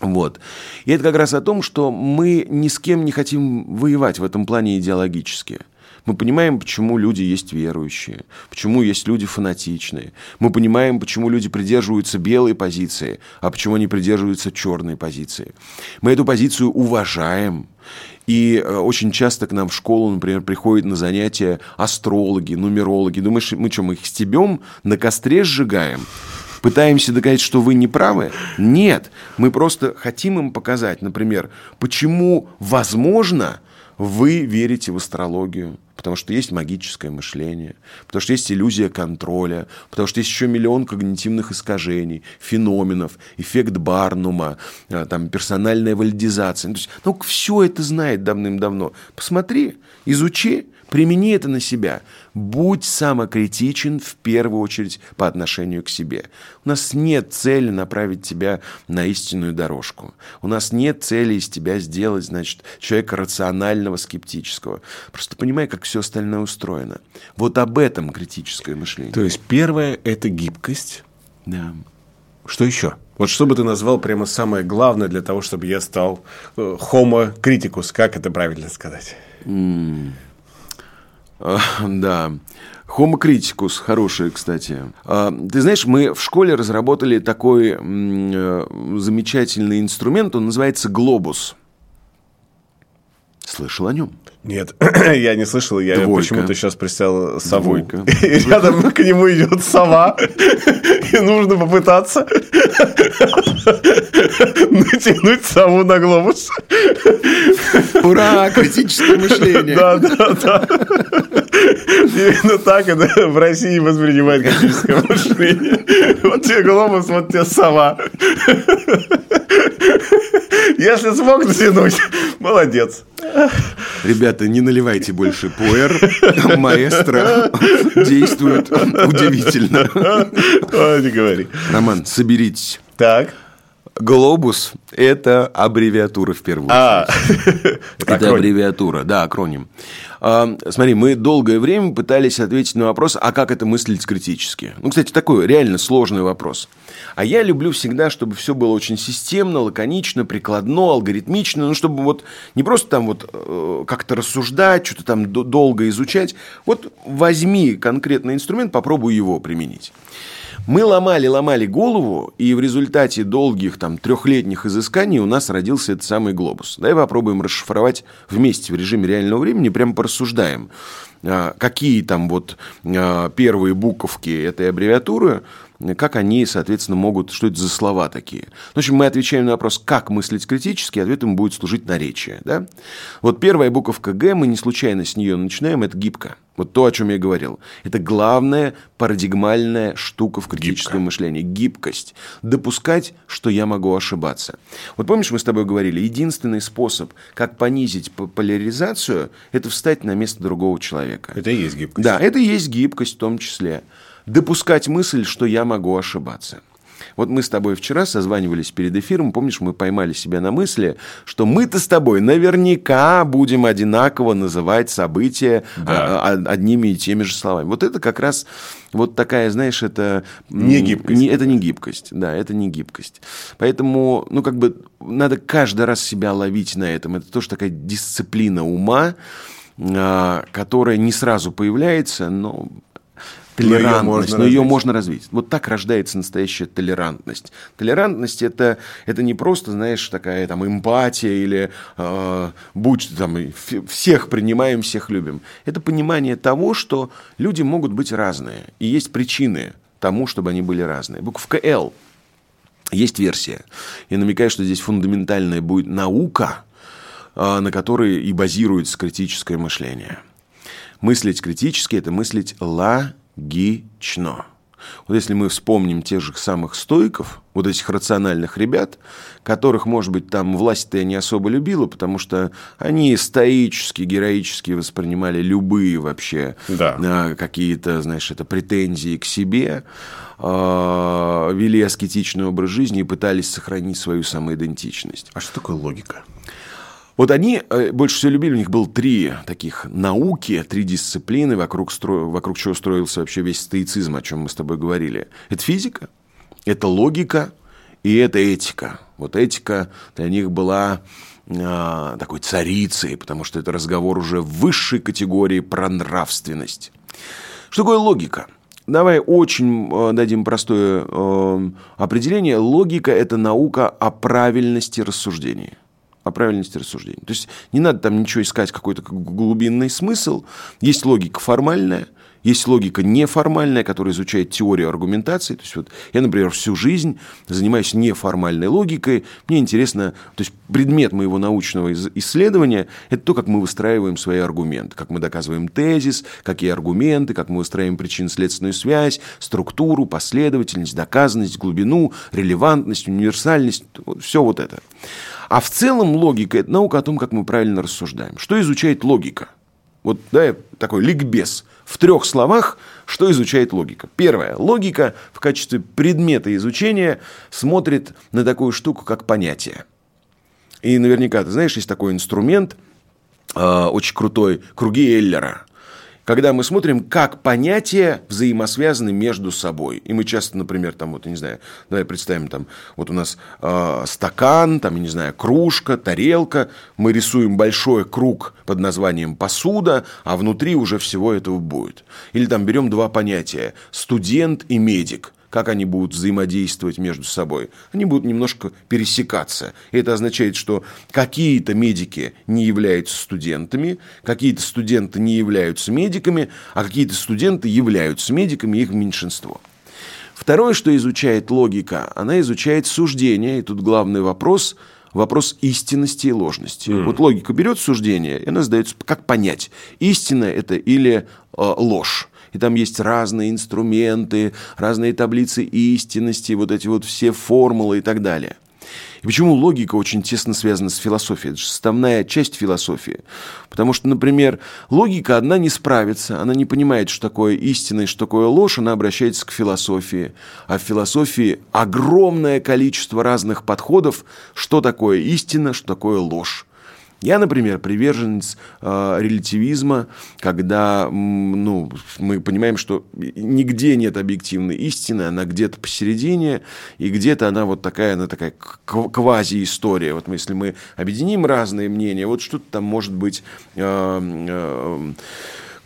Вот. И это как раз о том, что мы ни с кем не хотим воевать в этом плане идеологически. Мы понимаем, почему люди есть верующие, почему есть люди фанатичные. Мы понимаем, почему люди придерживаются белой позиции, а почему они придерживаются черной позиции. Мы эту позицию уважаем. И э, очень часто к нам в школу, например, приходят на занятия астрологи, нумерологи. Думаешь, мы что, мы их стебем, на костре сжигаем? Пытаемся доказать, что вы не правы? Нет. Мы просто хотим им показать, например, почему возможно вы верите в астрологию, потому что есть магическое мышление, потому что есть иллюзия контроля, потому что есть еще миллион когнитивных искажений, феноменов, эффект Барнума, а, там, персональная валидизация. То есть, ну, все это знает давным-давно. Посмотри, изучи, Примени это на себя. Будь самокритичен в первую очередь по отношению к себе. У нас нет цели направить тебя на истинную дорожку. У нас нет цели из тебя сделать, значит, человека рационального, скептического. Просто понимай, как все остальное устроено. Вот об этом критическое мышление. То есть первое – это гибкость. Да. Что еще? Вот что бы ты назвал прямо самое главное для того, чтобы я стал э, homo criticus, как это правильно сказать? Mm. Да. Homo criticus, хорошее, кстати. А, ты знаешь, мы в школе разработали такой э, замечательный инструмент, он называется глобус. Слышал о нем? Нет, я не слышал. Я Двойка. почему-то сейчас представил сову. Двойка. И рядом к нему идет сова. И нужно попытаться натянуть сову на глобус. Ура, критическое мышление. Да, да, да. Именно так это в России воспринимает критическое мышление. Вот тебе глобус, вот тебе сова. Если смог натянуть, молодец. Ребята, не наливайте больше пуэр. Маэстро действует удивительно. Не говори. Роман, соберитесь. Так. Глобус – это аббревиатура в первую А, очередь. Это аббревиатура, да, акроним. А, смотри, мы долгое время пытались ответить на вопрос, а как это мыслить критически? Ну, кстати, такой реально сложный вопрос. А я люблю всегда, чтобы все было очень системно, лаконично, прикладно, алгоритмично, ну, чтобы вот не просто там вот э, как-то рассуждать, что-то там долго изучать. Вот возьми конкретный инструмент, попробуй его применить. Мы ломали, ломали голову, и в результате долгих там трехлетних изысканий у нас родился этот самый глобус. Давай попробуем расшифровать вместе в режиме реального времени, прямо порассуждаем, а, какие там вот а, первые буковки этой аббревиатуры как они, соответственно, могут, что это за слова такие. В общем, мы отвечаем на вопрос, как мыслить критически, ответом будет служить наречие. Да? Вот первая буковка «Г», мы не случайно с нее начинаем, это гибко. Вот то, о чем я говорил. Это главная парадигмальная штука в критическом Гибко. мышлении. Гибкость. Допускать, что я могу ошибаться. Вот помнишь, мы с тобой говорили, единственный способ, как понизить поляризацию, это встать на место другого человека. Это и есть гибкость. Да, это и есть гибкость в том числе. Допускать мысль, что я могу ошибаться. Вот мы с тобой вчера созванивались перед эфиром, помнишь, мы поймали себя на мысли, что мы-то с тобой наверняка будем одинаково называть события да. А, а, одними и теми же словами. Вот это как раз вот такая, знаешь, это... Не гибкость. Не, это не гибкость, да, это не гибкость. Поэтому, ну, как бы, надо каждый раз себя ловить на этом. Это тоже такая дисциплина ума, а, которая не сразу появляется, но толерантность, но ее, но ее можно развить. Вот так рождается настоящая толерантность. Толерантность это, это не просто, знаешь, такая там эмпатия или э, будь там всех принимаем, всех любим. Это понимание того, что люди могут быть разные. И есть причины тому, чтобы они были разные. Буковка «Л». Есть версия. Я намекаю, что здесь фундаментальная будет наука, э, на которой и базируется критическое мышление. Мыслить критически – это мыслить ла логично. Вот если мы вспомним тех же самых стоиков, вот этих рациональных ребят, которых, может быть, там власть-то не особо любила, потому что они стоически, героически воспринимали любые вообще да. А, какие-то, знаешь, это претензии к себе, а, вели аскетичный образ жизни и пытались сохранить свою самоидентичность. А что такое логика? Вот они э, больше всего любили, у них было три таких науки, три дисциплины, вокруг, стро... вокруг чего строился вообще весь стоицизм, о чем мы с тобой говорили. Это физика, это логика и это этика. Вот этика для них была э, такой царицей, потому что это разговор уже высшей категории про нравственность. Что такое логика? Давай очень э, дадим простое э, определение. Логика – это наука о правильности рассуждения о правильности рассуждения. То есть не надо там ничего искать, какой-то глубинный смысл. Есть логика формальная, есть логика неформальная, которая изучает теорию аргументации. То есть вот я, например, всю жизнь занимаюсь неформальной логикой. Мне интересно, то есть предмет моего научного исследования – это то, как мы выстраиваем свои аргументы, как мы доказываем тезис, какие аргументы, как мы выстраиваем причинно-следственную связь, структуру, последовательность, доказанность, глубину, релевантность, универсальность, все вот это. А в целом логика – это наука о том, как мы правильно рассуждаем. Что изучает логика? Вот да, такой ликбез. В трех словах, что изучает логика. Первое. Логика в качестве предмета изучения смотрит на такую штуку, как понятие. И наверняка ты знаешь, есть такой инструмент, э, очень крутой, круги Эллера когда мы смотрим, как понятия взаимосвязаны между собой. И мы часто, например, там, вот, я не знаю, давай представим, там, вот у нас э, стакан, там, я не знаю, кружка, тарелка, мы рисуем большой круг под названием посуда, а внутри уже всего этого будет. Или там берем два понятия, студент и медик – как они будут взаимодействовать между собой. Они будут немножко пересекаться. И это означает, что какие-то медики не являются студентами, какие-то студенты не являются медиками, а какие-то студенты являются медиками, их меньшинство. Второе, что изучает логика, она изучает суждение, и тут главный вопрос – вопрос истинности и ложности. Mm. Вот логика берет суждение, и она задается, как понять, истина это или э, ложь и там есть разные инструменты, разные таблицы истинности, вот эти вот все формулы и так далее. И почему логика очень тесно связана с философией? Это же составная часть философии. Потому что, например, логика одна не справится, она не понимает, что такое истина и что такое ложь, она обращается к философии. А в философии огромное количество разных подходов, что такое истина, что такое ложь. Я, например, приверженец э, релятивизма, когда ну, мы понимаем, что нигде нет объективной истины, она где-то посередине, и где-то она вот такая, она такая квази-история. Вот если мы объединим разные мнения, вот что-то там может быть э, э,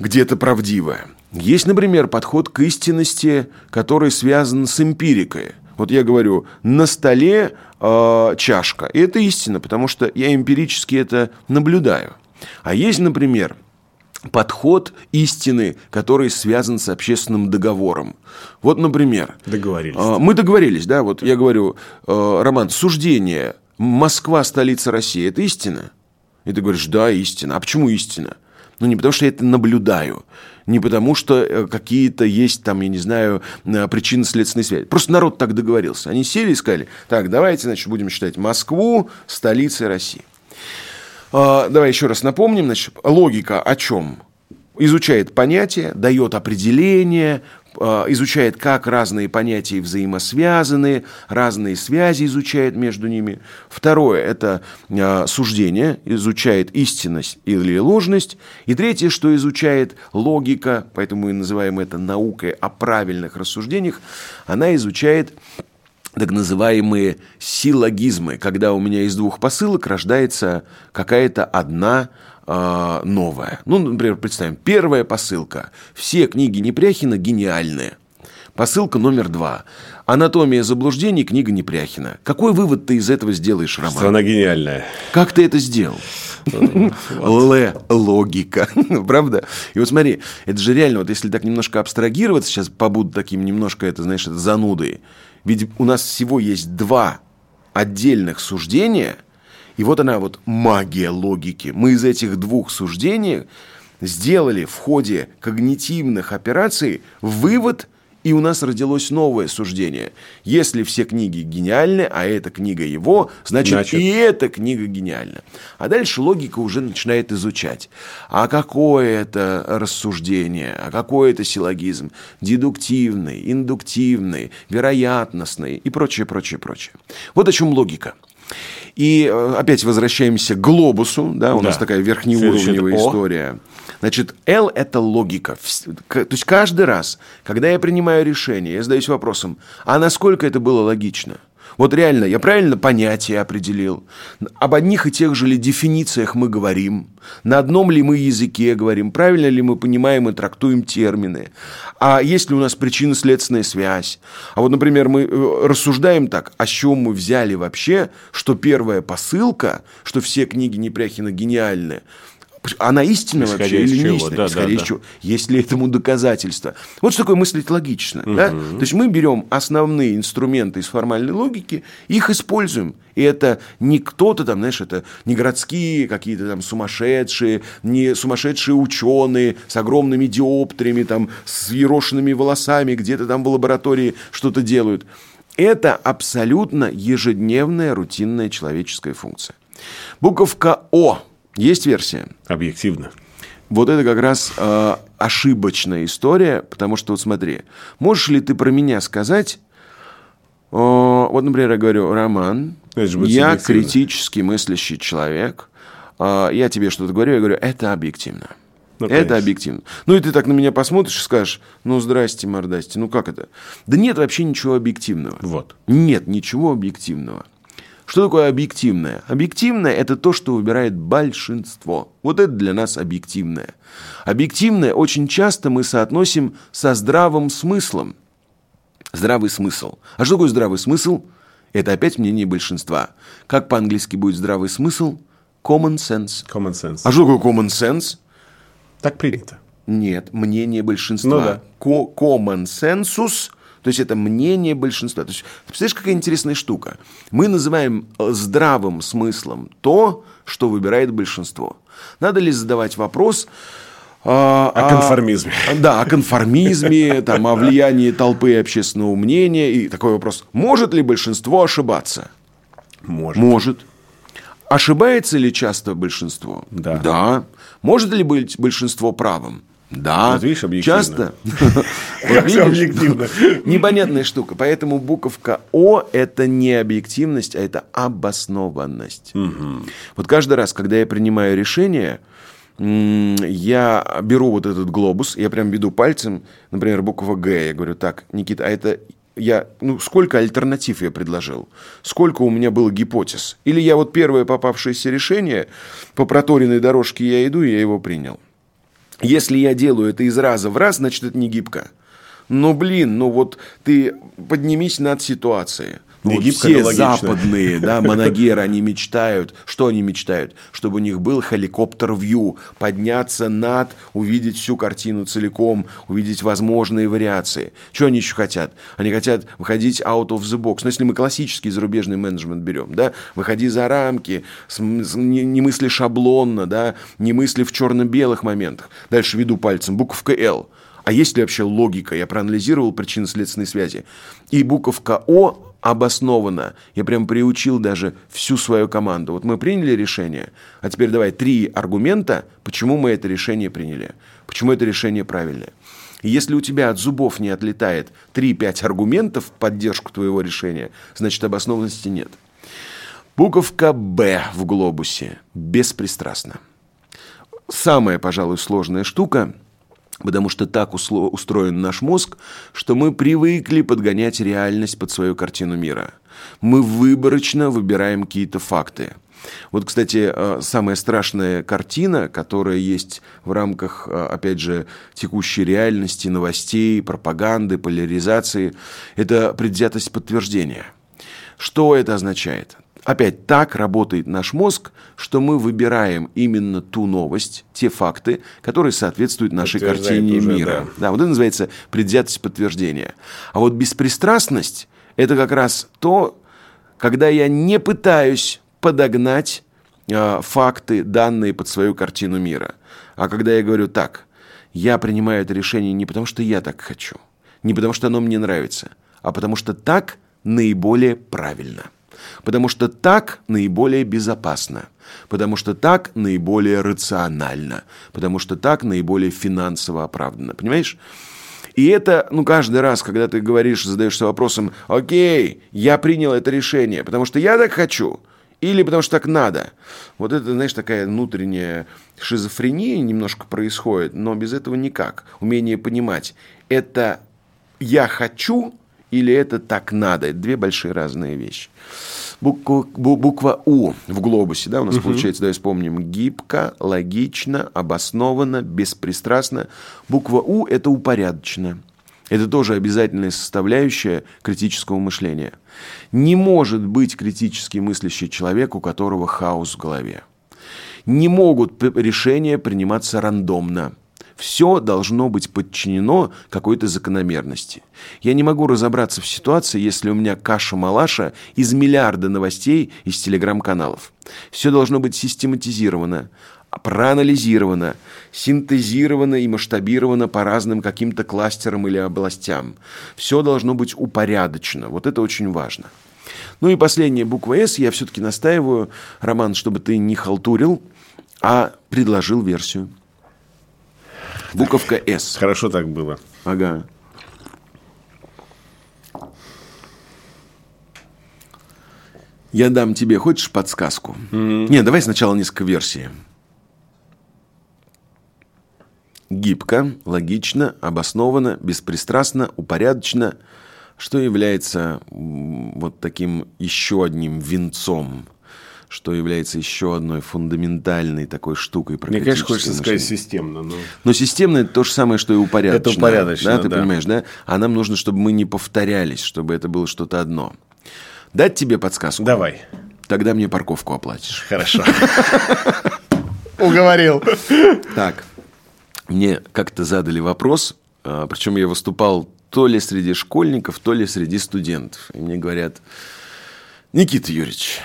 где-то правдивое. Есть, например, подход к истинности, который связан с эмпирикой. Вот я говорю, на столе э, чашка. И это истина, потому что я эмпирически это наблюдаю. А есть, например, подход истины, который связан с общественным договором. Вот, например... Договорились. а, Мы договорились, да, вот я говорю, э, Роман, суждение «Москва – столица России» – это истина? И ты говоришь, да, истина. А почему истина? Ну, не потому что я это наблюдаю, не потому что э, какие-то есть там, я не знаю, э, причинно-следственные связи. Просто народ так договорился. Они сели и сказали, так, давайте, значит, будем считать Москву столицей России. А, Давай еще раз напомним. Значит, логика о чем? Изучает понятия, дает определение, изучает, как разные понятия взаимосвязаны, разные связи изучает между ними. Второе – это а, суждение, изучает истинность или ложность. И третье, что изучает логика, поэтому мы называем это наукой о правильных рассуждениях, она изучает так называемые силлогизмы, когда у меня из двух посылок рождается какая-то одна э, новая. Ну, например, представим, первая посылка. Все книги Непряхина гениальные. Посылка номер два. Анатомия заблуждений, книга Непряхина. Какой вывод ты из этого сделаешь, Роман? Что она гениальная. Как ты это сделал? Л логика, правда? И вот смотри, это же реально, вот если так немножко абстрагироваться, сейчас побуду таким немножко, это, знаешь, это занудой. Ведь у нас всего есть два отдельных суждения, и вот она вот магия логики. Мы из этих двух суждений сделали в ходе когнитивных операций вывод – и у нас родилось новое суждение. Если все книги гениальны, а эта книга его, значит, Значит. и эта книга гениальна. А дальше логика уже начинает изучать. А какое это рассуждение, а какой это силлогизм? Дедуктивный, индуктивный, вероятностный и прочее, прочее, прочее. Вот о чем логика. И э, опять возвращаемся к глобусу, да, у Да. нас такая верхнеуровневая история. Значит, L – это логика. То есть каждый раз, когда я принимаю решение, я задаюсь вопросом, а насколько это было логично? Вот реально, я правильно понятие определил? Об одних и тех же ли дефинициях мы говорим? На одном ли мы языке говорим? Правильно ли мы понимаем и трактуем термины? А есть ли у нас причинно-следственная связь? А вот, например, мы э, рассуждаем так, с чего мы взяли вообще, что первая посылка, что все книги Непряхина гениальны, она Исходя вообще или чего? не истинна? Да, Исходя да, из да. чего? Есть ли этому доказательства? Вот что такое мыслить логично. Да? То есть мы берем основные инструменты из формальной логики, их используем. И это не кто-то там, знаешь, это не городские какие-то там сумасшедшие, не сумасшедшие ученые с огромными диоптриями, там, с ерошенными волосами, где-то там в лаборатории что-то делают. Это абсолютно ежедневная рутинная человеческая функция. Буковка О. Есть версия? Объективно. Вот это как раз э, ошибочная история, потому что вот смотри, можешь ли ты про меня сказать, э, вот, например, я говорю, Роман, я критически мыслящий человек, э, я тебе что-то говорю, я говорю, это объективно. Ну, это конечно. объективно. Ну, и ты так на меня посмотришь и скажешь, ну, здрасте, мордасте, ну, как это? Да нет вообще ничего объективного. Вот. Нет ничего объективного. Что такое объективное? Объективное – это то, что выбирает большинство. Вот это для нас объективное. Объективное очень часто мы соотносим со здравым смыслом. Здравый смысл. А что такое здравый смысл? Это опять мнение большинства. Как по-английски будет здравый смысл? Common sense. Common sense. А что такое common sense? Так принято. Нет, мнение большинства. Ну да. Common sensus, то есть это мнение большинства. То есть, представляешь, какая интересная штука? Мы называем э, здравым смыслом то, что выбирает большинство. Надо ли задавать вопрос а, О конформизме. Да, о конформизме, там, о влиянии толпы и общественного мнения. И такой вопрос. Может ли большинство ошибаться? Может. Может. Ошибается ли часто большинство? Да. Да. Может ли быть большинство правым? Да. Вот видишь, объективно. Часто. Как видишь? объективно. Непонятная штука. Поэтому буковка О – это не объективность, а это обоснованность. Вот каждый раз, когда я принимаю решение, я беру вот этот глобус, я прям веду пальцем, например, буква Г, я говорю, так, Никита, а это я, ну, сколько альтернатив я предложил? Сколько у меня было гипотез? Или я вот первое попавшееся решение, по проторенной дорожке я иду, и я его принял. Если я делаю это из раза в раз, значит, это не гибко. Но, блин, ну вот ты поднимись над ситуацией. Ну, вот все западные, да, моногеры, они мечтают. Что они мечтают? Чтобы у них был хеликоптер-вью, подняться над, увидеть всю картину целиком, увидеть возможные вариации. Что они еще хотят? Они хотят выходить out of the box. Но ну, если мы классический зарубежный менеджмент берем, да, выходи за рамки, не, не мысли шаблонно, да, не мысли в черно-белых моментах. Дальше веду пальцем, буковка «Л». А есть ли вообще логика? Я проанализировал причинно-следственные связи. И буковка О обоснованно. Я прям приучил даже всю свою команду. Вот мы приняли решение, а теперь давай три аргумента, почему мы это решение приняли, почему это решение правильное. И если у тебя от зубов не отлетает 3-5 аргументов в поддержку твоего решения, значит обоснованности нет. Буковка «Б» в глобусе. Беспристрастно. Самая, пожалуй, сложная штука – Потому что так устроен наш мозг, что мы привыкли подгонять реальность под свою картину мира. Мы выборочно выбираем какие-то факты. Вот, кстати, э, самая страшная картина, которая есть в рамках, э, опять же, текущей реальности, новостей, пропаганды, поляризации, это предвзятость подтверждения. Что это означает? Опять так работает наш мозг, что мы выбираем именно ту новость, те факты, которые соответствуют нашей картине уже, мира. Да. да, вот это называется предвзятость подтверждения. А вот беспристрастность – это как раз то, когда я не пытаюсь подогнать э, факты, данные под свою картину мира. А когда я говорю так, я принимаю это решение не потому, что я так хочу, не потому, что оно мне нравится, а потому что так наиболее правильно – Потому что так наиболее безопасно. Потому что так наиболее рационально. Потому что так наиболее финансово оправданно. Понимаешь? И это, ну, каждый раз, когда ты говоришь, задаешься вопросом, окей, я принял это решение, потому что я так хочу, или потому что так надо. Вот это, знаешь, такая внутренняя шизофрения немножко происходит, но без этого никак. Умение понимать, это я хочу или это так надо. Это две большие разные вещи. Буква, буква У в глобусе, да, у нас угу. получается, давай вспомним, гибко, логично, обоснованно, беспристрастно. Буква У – это упорядочено. Это тоже обязательная составляющая критического мышления. Не может быть критически мыслящий человек, у которого хаос в голове. Не могут решения приниматься рандомно – все должно быть подчинено какой-то закономерности. Я не могу разобраться в ситуации, если у меня каша-малаша из миллиарда новостей из телеграм-каналов. Все должно быть систематизировано, проанализировано, синтезировано и масштабировано по разным каким-то кластерам или областям. Все должно быть упорядочено. Вот это очень важно. Ну и последняя буква «С» я все-таки настаиваю, Роман, чтобы ты не халтурил, а предложил версию. Буковка «С». Хорошо так было. Ага. Я дам тебе, хочешь подсказку? Mm-hmm. Не, давай сначала несколько версий. Гибко, логично, обоснованно, беспристрастно, упорядоченно, что является вот таким еще одним венцом – что является еще одной фундаментальной такой штукой. Мне, конечно, хочется мышление. сказать системно. Но... но системно это то же самое, что и упорядочено. Это упорядочено, да? Ты да. понимаешь, да? А нам нужно, чтобы мы не повторялись, чтобы это было что-то одно. Дать тебе подсказку? Давай. Тогда мне парковку оплатишь. Хорошо. Уговорил. Так, мне как-то задали вопрос, а, причем я выступал то ли среди школьников, то ли среди студентов. И мне говорят, Никита Юрьевич,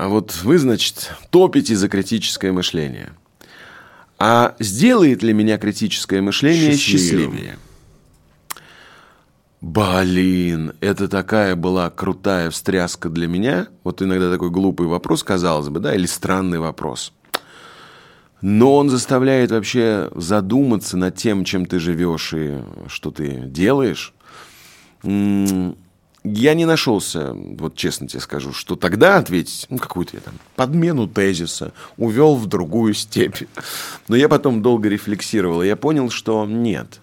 а вот вы, значит, топите за критическое мышление. А сделает ли меня критическое мышление счастливее? счастливее? Блин, это такая была крутая встряска для меня. Вот иногда такой глупый вопрос, казалось бы, да, или странный вопрос. Но он заставляет вообще задуматься над тем, чем ты живешь и что ты делаешь я не нашелся, вот честно тебе скажу, что тогда ответить, ну, какую-то я там подмену тезиса, увел в другую степь. Но я потом долго рефлексировал, и я понял, что нет.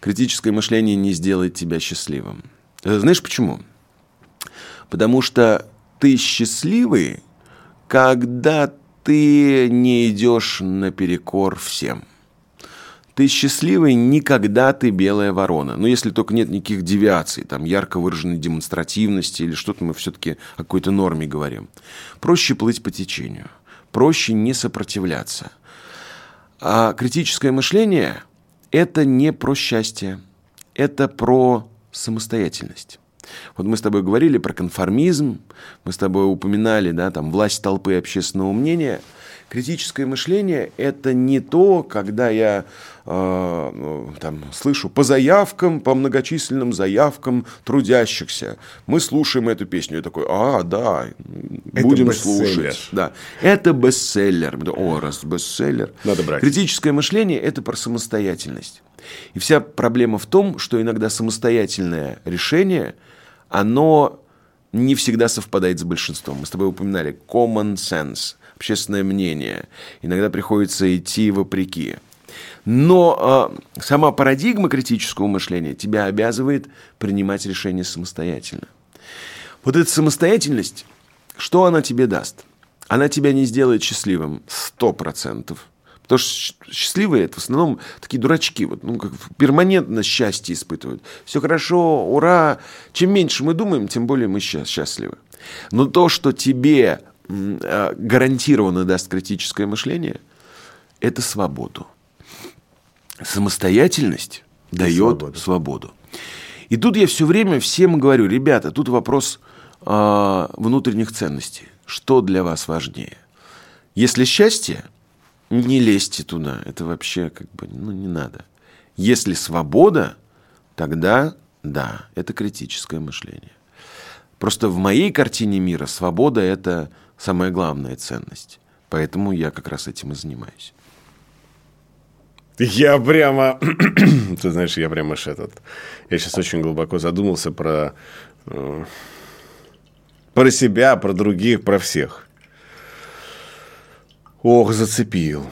Критическое мышление не сделает тебя счастливым. Э, знаешь почему? Потому что ты счастливый, когда ты не идешь наперекор всем. Ты счастливый, никогда ты белая ворона. Но если только нет никаких девиаций, там ярко выраженной демонстративности или что-то мы все-таки о какой-то норме говорим. Проще плыть по течению, проще не сопротивляться. А критическое мышление – это не про счастье, это про самостоятельность. Вот мы с тобой говорили про конформизм, мы с тобой упоминали, да, там, власть толпы общественного мнения. Критическое мышление – это не то, когда я э, там, слышу по заявкам, по многочисленным заявкам трудящихся. Мы слушаем эту песню. Я такой, а, да, это будем слушать. Да. Это бестселлер. О, раз бестселлер. Надо брать. Критическое мышление – это про самостоятельность. И вся проблема в том, что иногда самостоятельное решение – оно не всегда совпадает с большинством. Мы с тобой упоминали common sense, общественное мнение. Иногда приходится идти вопреки. Но э, сама парадигма критического мышления тебя обязывает принимать решения самостоятельно. Вот эта самостоятельность, что она тебе даст? Она тебя не сделает счастливым сто процентов – Потому что счастливые это в основном такие дурачки, вот, ну, как перманентно счастье испытывают. Все хорошо, ура. Чем меньше мы думаем, тем более мы счастливы. Но то, что тебе гарантированно даст критическое мышление, это свободу. Самостоятельность и дает свободу. свободу. И тут я все время всем говорю, ребята, тут вопрос э, внутренних ценностей. Что для вас важнее? Если счастье – не лезьте туда. Это вообще как бы, ну, не надо. Если свобода, тогда да, это критическое мышление. Просто в моей картине мира свобода – это самая главная ценность. Поэтому я как раз этим и занимаюсь. Я прямо, ты знаешь, я прямо аж этот, я сейчас очень глубоко задумался про, э, про себя, про других, про всех. Ох, зацепил.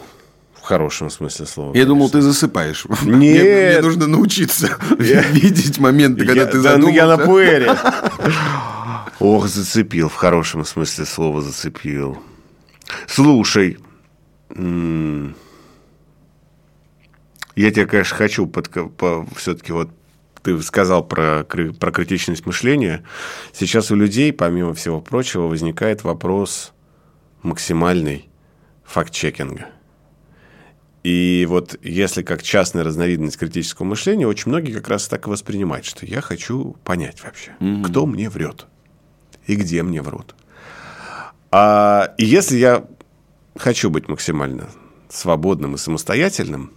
В хорошем смысле слова. Я конечно. думал, ты засыпаешь. Нет. Мне, мне нужно научиться я... видеть моменты, когда я, ты да, задумался. я на пуэре. Ох, зацепил. В хорошем смысле слова зацепил. Слушай. Я тебе, конечно, хочу под, по, все-таки вот ты сказал про, про критичность мышления. Сейчас у людей, помимо всего прочего, возникает вопрос максимальный факт-чекинга. И вот если как частная разновидность критического мышления, очень многие как раз так и воспринимают, что я хочу понять вообще, mm-hmm. кто мне врет и где мне врут. А, если я хочу быть максимально свободным и самостоятельным,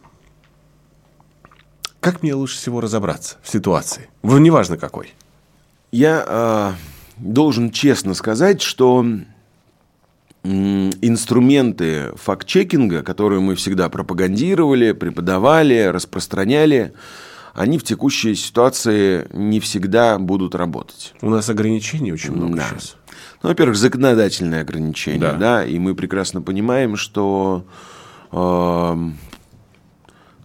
как мне лучше всего разобраться в ситуации? Неважно какой. Я э, должен честно сказать, что инструменты факт-чекинга, которые мы всегда пропагандировали, преподавали, распространяли, они в текущей ситуации не всегда будут работать. У нас ограничений очень много да. сейчас. Ну, во-первых, законодательные ограничения, да. да, и мы прекрасно понимаем, что э,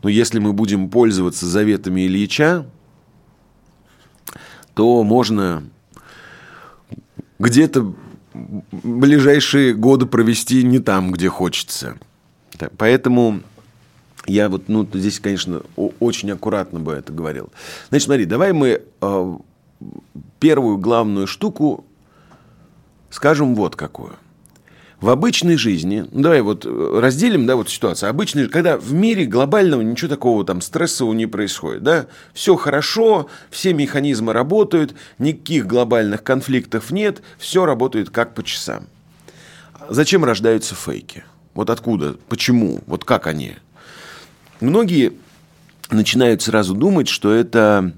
ну, если мы будем пользоваться заветами Ильича, то можно где-то ближайшие годы провести не там, где хочется. Поэтому я вот, ну, здесь, конечно, очень аккуратно бы это говорил. Значит, смотри, давай мы э, первую главную штуку скажем вот какую. В обычной жизни, ну, давай вот э, разделим, да, вот ситуацию. Обычной, когда в мире глобального ничего такого там стрессового не происходит, да, все хорошо, все механизмы работают, никаких глобальных конфликтов нет, все работает как по часам. Зачем рождаются фейки? Вот откуда? Почему? Вот как они? Многие начинают сразу думать, что это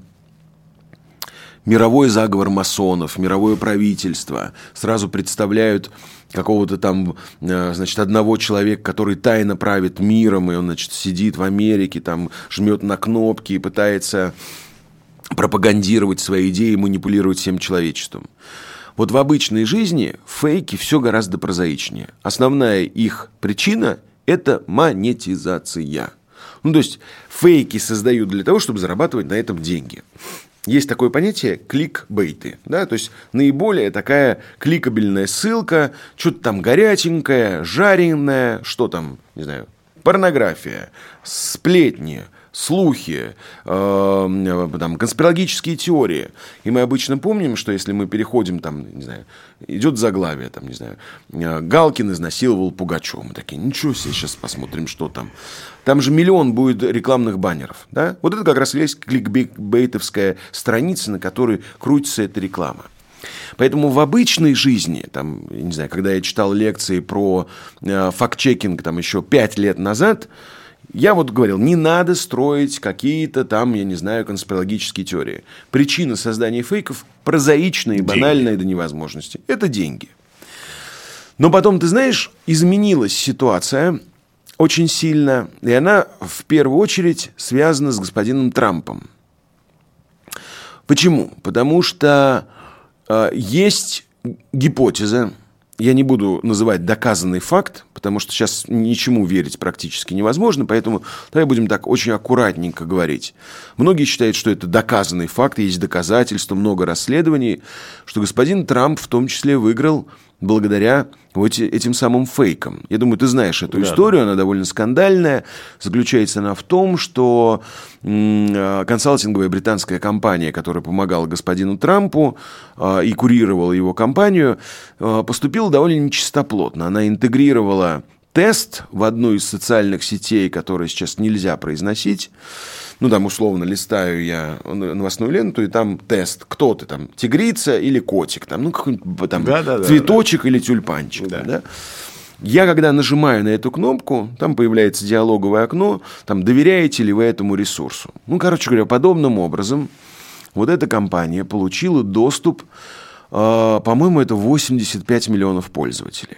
мировой заговор масонов, мировое правительство. Сразу представляют какого-то там, э, значит, одного человека, который тайно правит миром, и он, значит, сидит в Америке, там, жмет на кнопки и пытается пропагандировать свои идеи, манипулировать всем человечеством. Вот в обычной жизни фейки все гораздо прозаичнее. Основная их причина – это монетизация. Ну, то есть фейки создают для того, чтобы зарабатывать на этом деньги есть такое понятие кликбейты, да, то есть наиболее такая кликабельная ссылка, что-то там горяченькое, жареное, что там, не знаю, порнография, сплетни, слухи, э, там, конспирологические теории. И мы обычно помним, что если мы переходим, там, не знаю, идет заглавие, там, не знаю, Галкин изнасиловал Пугачева. Мы такие, ничего себе, сейчас посмотрим, что там. Там же миллион будет рекламных баннеров. Да? Вот это как раз есть кликбейтовская страница, на которой крутится эта реклама. Поэтому в обычной жизни, там, не знаю, когда я читал лекции про э, факт-чекинг там еще пять лет назад, я вот говорил, не надо строить какие-то там, я не знаю, конспирологические теории. Причина создания фейков прозаичная и банальная деньги. до невозможности. Это деньги. Но потом, ты знаешь, изменилась ситуация очень сильно, и она в первую очередь связана с господином Трампом. Почему? Потому что э, есть гипотеза, я не буду называть доказанный факт, потому что сейчас ничему верить практически невозможно, поэтому давай будем так очень аккуратненько говорить. Многие считают, что это доказанный факт, есть доказательства, много расследований, что господин Трамп в том числе выиграл благодаря вот этим самым фейкам. Я думаю, ты знаешь эту да, историю, она довольно скандальная. Заключается она в том, что а, консалтинговая британская компания, которая помогала господину Трампу а, и курировала его компанию, а, поступила довольно нечистоплотно. Она интегрировала тест в одну из социальных сетей, которые сейчас нельзя произносить, ну, там, условно, листаю я новостную ленту, и там тест, кто ты там, тигрица или котик, там, ну, какой-нибудь там да, да, цветочек да, или тюльпанчик. Да. Да? Я, когда нажимаю на эту кнопку, там появляется диалоговое окно, там, доверяете ли вы этому ресурсу. Ну, короче говоря, подобным образом вот эта компания получила доступ, э, по-моему, это 85 миллионов пользователей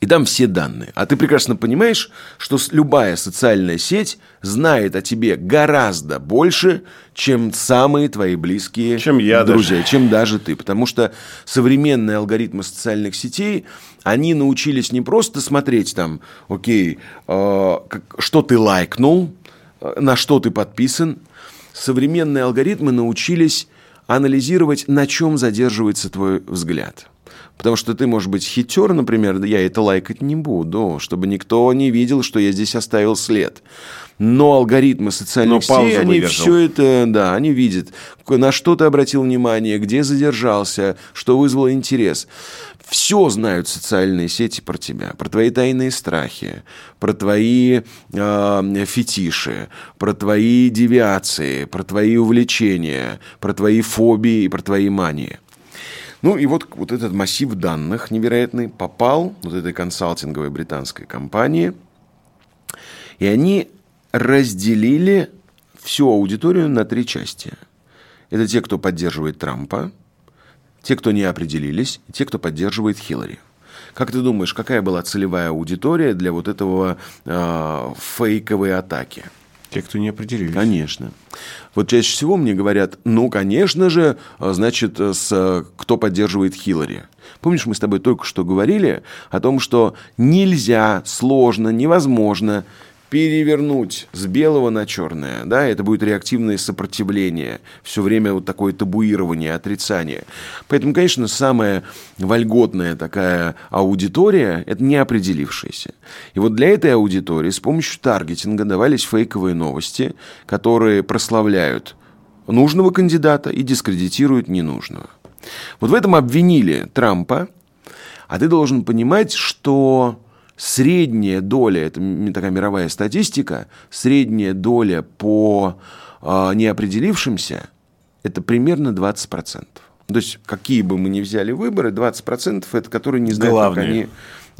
и там все данные. А ты прекрасно понимаешь, что любая социальная сеть знает о тебе гораздо больше, чем самые твои близкие чем я друзья, даже. чем даже ты. Потому что современные алгоритмы социальных сетей, они научились не просто смотреть там, окей, э, что ты лайкнул, э, на что ты подписан. Современные алгоритмы научились анализировать, на чем задерживается твой взгляд. Потому что ты, может быть, хитер, например, я это лайкать не буду, чтобы никто не видел, что я здесь оставил след. Но алгоритмы социальных Но сетей, они выдержал. все это, да, они видят, на что ты обратил внимание, где задержался, что вызвало интерес. Все знают социальные сети про тебя, про твои тайные страхи, про твои э, фетиши, про твои девиации, про твои увлечения, про твои фобии и про твои мании. Ну и вот, вот этот массив данных невероятный попал вот этой консалтинговой британской компании, и они разделили всю аудиторию на три части. Это те, кто поддерживает Трампа, те, кто не определились, и те, кто поддерживает Хиллари. Как ты думаешь, какая была целевая аудитория для вот этого э, фейковой атаки? Те, кто не определились. Конечно. Вот чаще всего мне говорят, ну, конечно же, а, значит, с, кто поддерживает Хиллари. Помнишь, мы с тобой только что говорили о том, что нельзя, сложно, невозможно перевернуть с белого на черное, да, это будет реактивное сопротивление, все время вот такое табуирование, отрицание. Поэтому, конечно, самая вольготная такая аудитория – это неопределившаяся. И вот для этой аудитории с помощью таргетинга давались фейковые новости, которые прославляют нужного кандидата и дискредитируют ненужного. Вот в этом обвинили Трампа, а ты должен понимать, что средняя доля, это такая мировая статистика, средняя доля по э, неопределившимся, это примерно 20%. То есть, какие бы мы ни взяли выборы, 20% это которые не знают, Главные. как они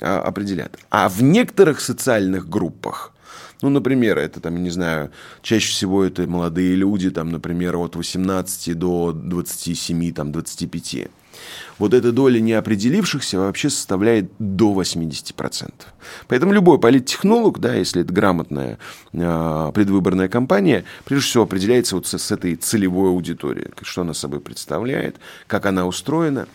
а, определят. А в некоторых социальных группах, ну, например, это там, не знаю, чаще всего это молодые люди, там, например, от 18 до 27, там, 25 вот эта доля неопределившихся вообще составляет до 80%. Поэтому любой политтехнолог, да, если это грамотная э, предвыборная кампания, прежде всего определяется вот с, с этой целевой аудиторией, что она собой представляет, как она устроена.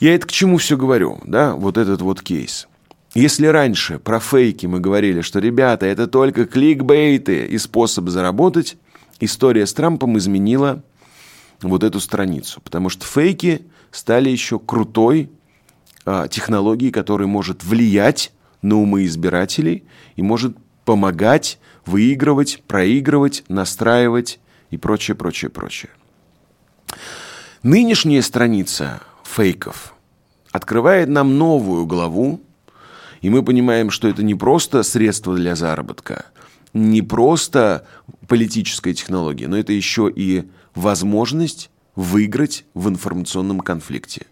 Я это к чему все говорю, да, вот этот вот кейс. Если раньше про фейки мы говорили, что, ребята, это только кликбейты и способ заработать, история с Трампом изменила вот эту страницу. Потому что фейки стали еще крутой а, технологией, которая может влиять на умы избирателей и может помогать, выигрывать, проигрывать, настраивать и прочее, прочее, прочее. Нынешняя страница фейков открывает нам новую главу, и мы понимаем, что это не просто средство для заработка, не просто политическая технология, но это еще и возможность выиграть в информационном конфликте.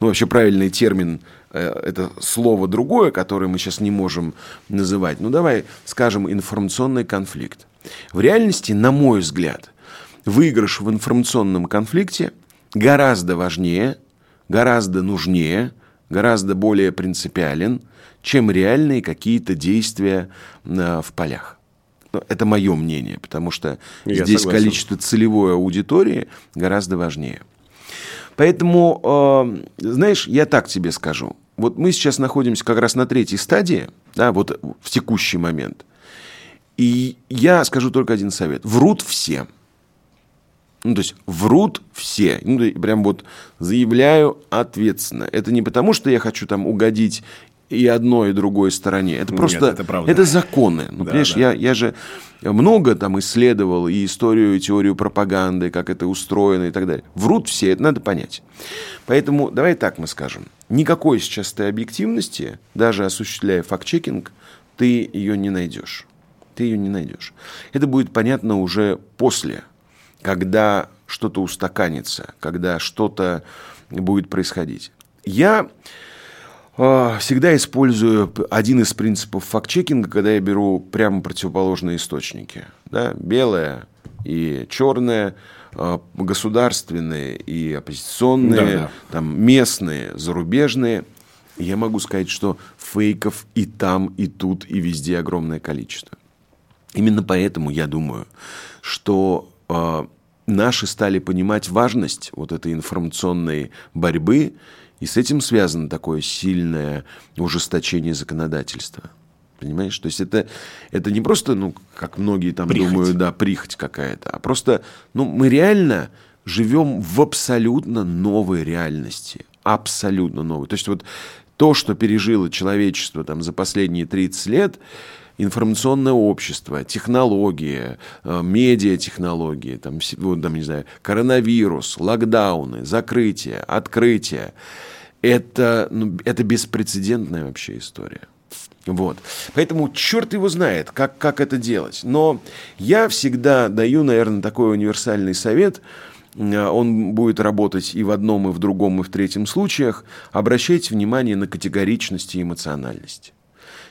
Ну, вообще правильный термин э, это слово другое, которое мы сейчас не можем называть. Ну, давай скажем информационный конфликт. В реальности, на мой взгляд, выигрыш в информационном конфликте гораздо важнее, гораздо нужнее, гораздо более принципиален, чем реальные какие-то действия э, в полях. Это мое мнение, потому что Я здесь согласен. количество целевой аудитории гораздо важнее. Поэтому, э, знаешь, я так тебе скажу. Вот мы сейчас находимся как раз на третьей стадии, да, вот в текущий момент. И я скажу только один совет. Врут все. Ну, то есть врут все. Ну, прям вот заявляю ответственно. Это не потому, что я хочу там угодить и одной, и другой стороне. Это просто Нет, это, это законы. Ну, да, понимаешь, да. Я, я же много там исследовал и историю, и теорию пропаганды, как это устроено и так далее. Врут все, это надо понять. Поэтому давай так мы скажем. Никакой сейчас ты объективности, даже осуществляя факт-чекинг, ты ее не найдешь. Ты ее не найдешь. Это будет понятно уже после, когда что-то устаканится, когда что-то будет происходить. Я всегда использую один из принципов факт-чекинга, когда я беру прямо противоположные источники. Да? Белое и черное, а, государственные и оппозиционные, да, да. Там, местные, зарубежные. Я могу сказать, что фейков и там, и тут, и везде огромное количество. Именно поэтому я думаю, что э, наши стали понимать важность вот этой информационной борьбы и с этим связано такое сильное ужесточение законодательства. Понимаешь? То есть это, это не просто, ну, как многие там прихоть. думают, да, прихоть какая-то, а просто, ну, мы реально живем в абсолютно новой реальности. Абсолютно новой. То есть вот то, что пережило человечество там за последние 30 лет, информационное общество, технологии, э, медиатехнологии, там, там, не знаю, коронавирус, локдауны, закрытие, открытие. Это, ну, это беспрецедентная вообще история. Вот. Поэтому черт его знает, как, как это делать. Но я всегда даю, наверное, такой универсальный совет. Э, он будет работать и в одном, и в другом, и в третьем случаях. Обращайте внимание на категоричность и эмоциональность.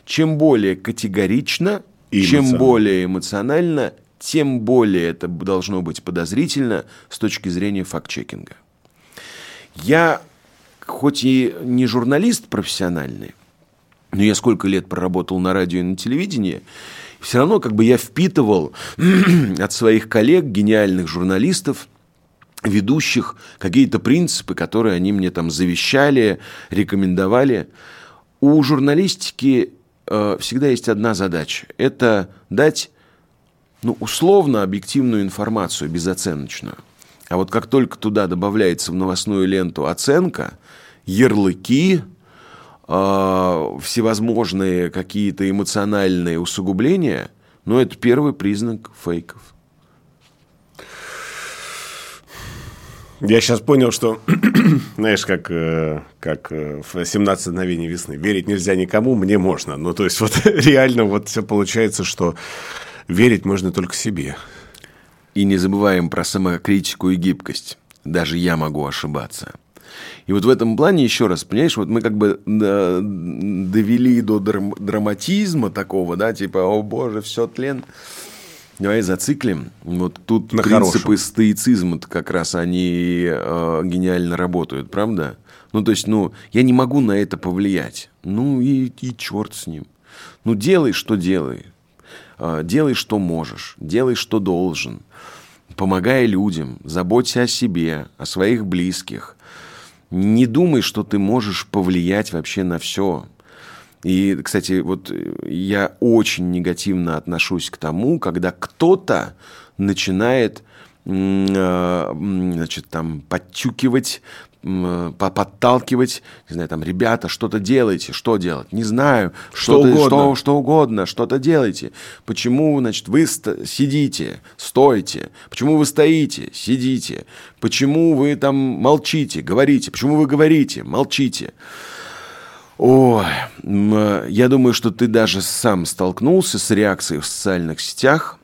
Чем более категорично, и чем более эмоционально, тем более это должно быть подозрительно с точки зрения факт-чекинга. Я, хоть и не журналист профессиональный, но я сколько лет проработал на радио и на телевидении, все равно как бы я впитывал от своих коллег, гениальных журналистов, ведущих, какие-то принципы, которые они мне там завещали, рекомендовали. У журналистики э, всегда есть одна задача. Это дать ну, условно объективную информацию, безоценочную. А вот как только туда добавляется в новостную ленту оценка, ярлыки, э, всевозможные какие-то эмоциональные усугубления, ну, это первый признак фейков. Я сейчас понял, что, знаешь, как, э, как э, в 17 мгновений весны. Верить нельзя никому, мне можно. Ну, то есть, вот реально вот все получается, что верить можно только себе. И не забываем про самокритику и гибкость. Даже я могу ошибаться. И вот в этом плане, еще раз, понимаешь, вот мы как бы довели до драматизма такого, да, типа, о боже, все тлен. Давай зациклим. Вот тут На принципы хорошем. стоицизма как раз они э, гениально работают, правда? Ну, то есть, ну, я не могу на это повлиять. Ну, и, и черт с ним. Ну, делай, что делай. Э, делай, что можешь. Делай, что должен. Помогай людям. Заботься о себе, о своих близких. Не думай, что ты можешь повлиять вообще на все. И, кстати, вот э, я очень негативно отношусь к тому, когда кто-то начинает э, значит, там, подтюкивать, подталкивать, не знаю, там, ребята, что-то делайте, что делать, не знаю, что, что угодно, что, что угодно, что-то делайте. Почему, значит, вы сидите, стойте, почему вы стоите, сидите, почему вы там молчите, говорите, почему вы говорите, молчите. Ой, я думаю, что ты даже сам столкнулся с реакцией в социальных сетях –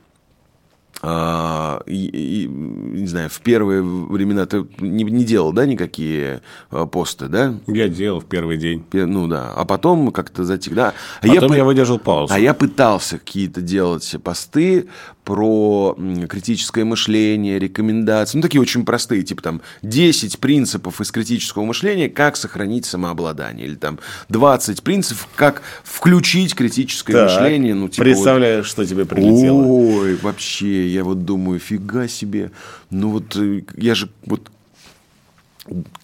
а, и, и, не знаю, в первые времена ты не, не делал, да, никакие а, посты, да? Я делал в первый день. Ну да, а потом как-то затек, да. А потом я, я выдержал паузу. А я пытался какие-то делать посты, про критическое мышление, рекомендации, ну, такие очень простые, типа там 10 принципов из критического мышления, как сохранить самообладание, или там 20 принципов, как включить критическое так, мышление. Ну, типа представляю, вот, что тебе прилетело. Ой, вообще, я вот думаю, фига себе, ну вот э, я же вот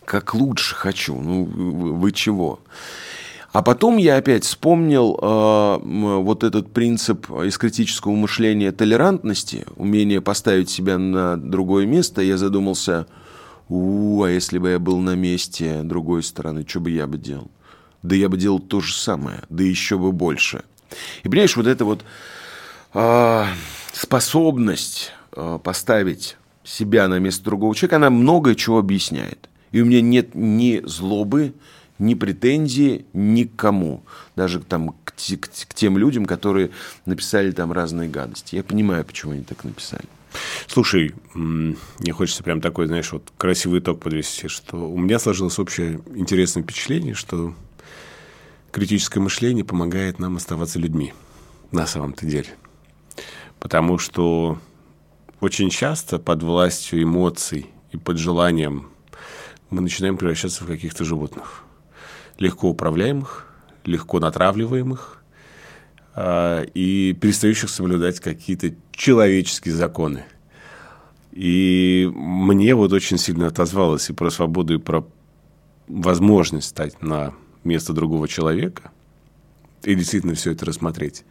как лучше хочу, ну вы чего? А потом я опять вспомнил э, вот этот принцип из критического мышления толерантности, умение поставить себя на другое место. Я задумался, у, а если бы я был на месте другой стороны, что бы я бы делал? Да я бы делал то же самое, да еще бы больше. И понимаешь, вот эта вот э, способность э, поставить себя на место другого человека, она многое чего объясняет. И у меня нет ни злобы, ни претензии никому, даже там к, к, к тем людям, которые написали там разные гадости. Я понимаю, почему они так написали. Слушай, мне хочется прям такой, знаешь, вот красивый итог подвести, что у меня сложилось общее интересное впечатление, что критическое мышление помогает нам оставаться людьми на самом-то деле. Потому что очень часто под властью эмоций и под желанием мы начинаем превращаться в каких-то животных легко управляемых, легко натравливаемых э, и перестающих соблюдать какие-то человеческие законы. И мне вот очень сильно отозвалось и про свободу, и про возможность стать на место другого человека и действительно все это рассмотреть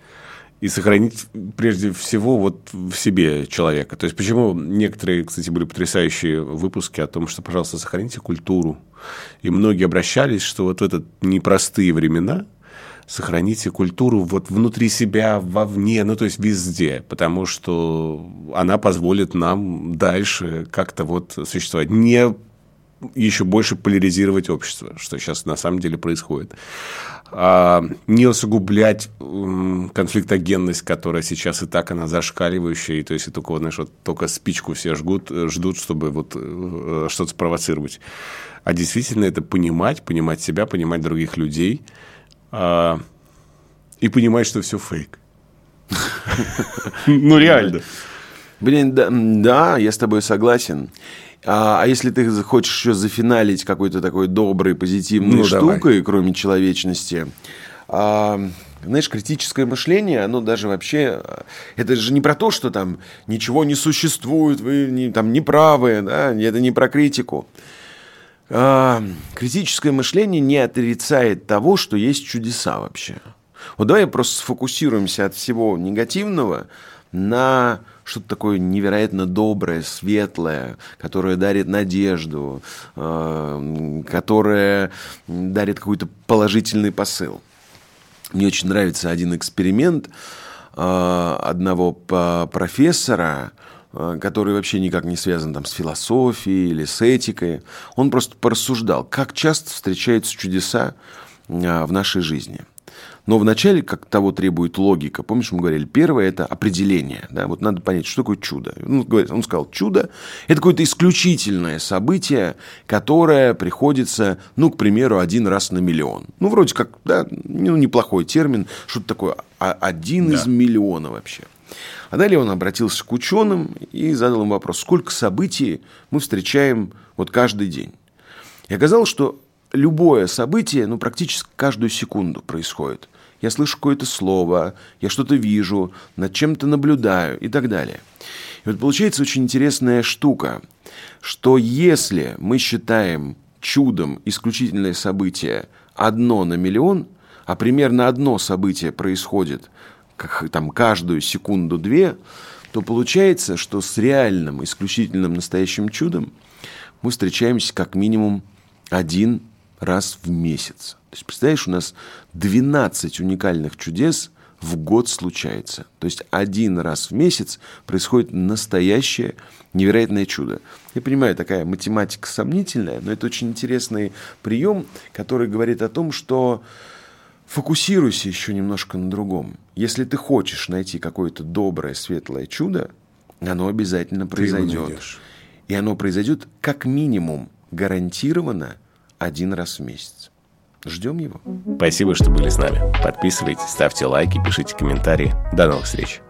и сохранить прежде всего вот в себе человека. То есть почему некоторые, кстати, были потрясающие выпуски о том, что, пожалуйста, сохраните культуру. И многие обращались, что вот в этот непростые времена сохраните культуру вот внутри себя, вовне, ну, то есть везде, потому что она позволит нам дальше как-то вот существовать. Не еще больше поляризировать общество, что сейчас на самом деле происходит. А, не усугублять конфликтогенность, которая сейчас и так она зашкаливающая, и то есть и только, знаешь, вот только спичку все жгут, ждут, чтобы вот э, что-то спровоцировать. А действительно это понимать, понимать себя, понимать других людей а, и понимать, что все фейк. Ну, реально. Блин, да, я с тобой согласен. А, а если ты хочешь еще зафиналить какой-то такой доброй, позитивной ну, штукой, давай. кроме человечности, а, знаешь, критическое мышление, оно даже вообще, это же не про то, что там ничего не существует, вы не, там не правы, да, это не про критику. А, критическое мышление не отрицает того, что есть чудеса вообще. Вот давай просто сфокусируемся от всего негативного на что-то такое невероятно доброе, светлое, которое дарит надежду, э, которое дарит какой-то положительный посыл. Мне очень нравится один эксперимент э, одного профессора, э, который вообще никак не связан там, с философией или с этикой. Он просто порассуждал, как часто встречаются чудеса в нашей жизни – но вначале, как того требует логика, помнишь, мы говорили, первое – это определение. Да? Вот надо понять, что такое чудо. Он, говорит, он сказал, чудо – это какое-то исключительное событие, которое приходится, ну, к примеру, один раз на миллион. Ну, вроде как, да, ну, неплохой термин, что-то такое, а один да. из миллиона вообще. А далее он обратился к ученым и задал им вопрос, сколько событий мы встречаем вот каждый день. И оказалось, что любое событие, ну, практически каждую секунду происходит я слышу какое-то слово, я что-то вижу, над чем-то наблюдаю и так далее. И вот получается очень интересная штука, что если мы считаем чудом исключительное событие одно на миллион, а примерно одно событие происходит как, там, каждую секунду-две, то получается, что с реальным, исключительным настоящим чудом мы встречаемся как минимум один раз в месяц. То есть, представляешь, у нас 12 уникальных чудес в год случается. То есть один раз в месяц происходит настоящее невероятное чудо. Я понимаю, такая математика сомнительная, но это очень интересный прием, который говорит о том, что фокусируйся еще немножко на другом. Если ты хочешь найти какое-то доброе, светлое чудо, оно обязательно произойдет. И оно произойдет как минимум гарантированно один раз в месяц. Ждем его. Спасибо, что были с нами. Подписывайтесь, ставьте лайки, пишите комментарии. До новых встреч.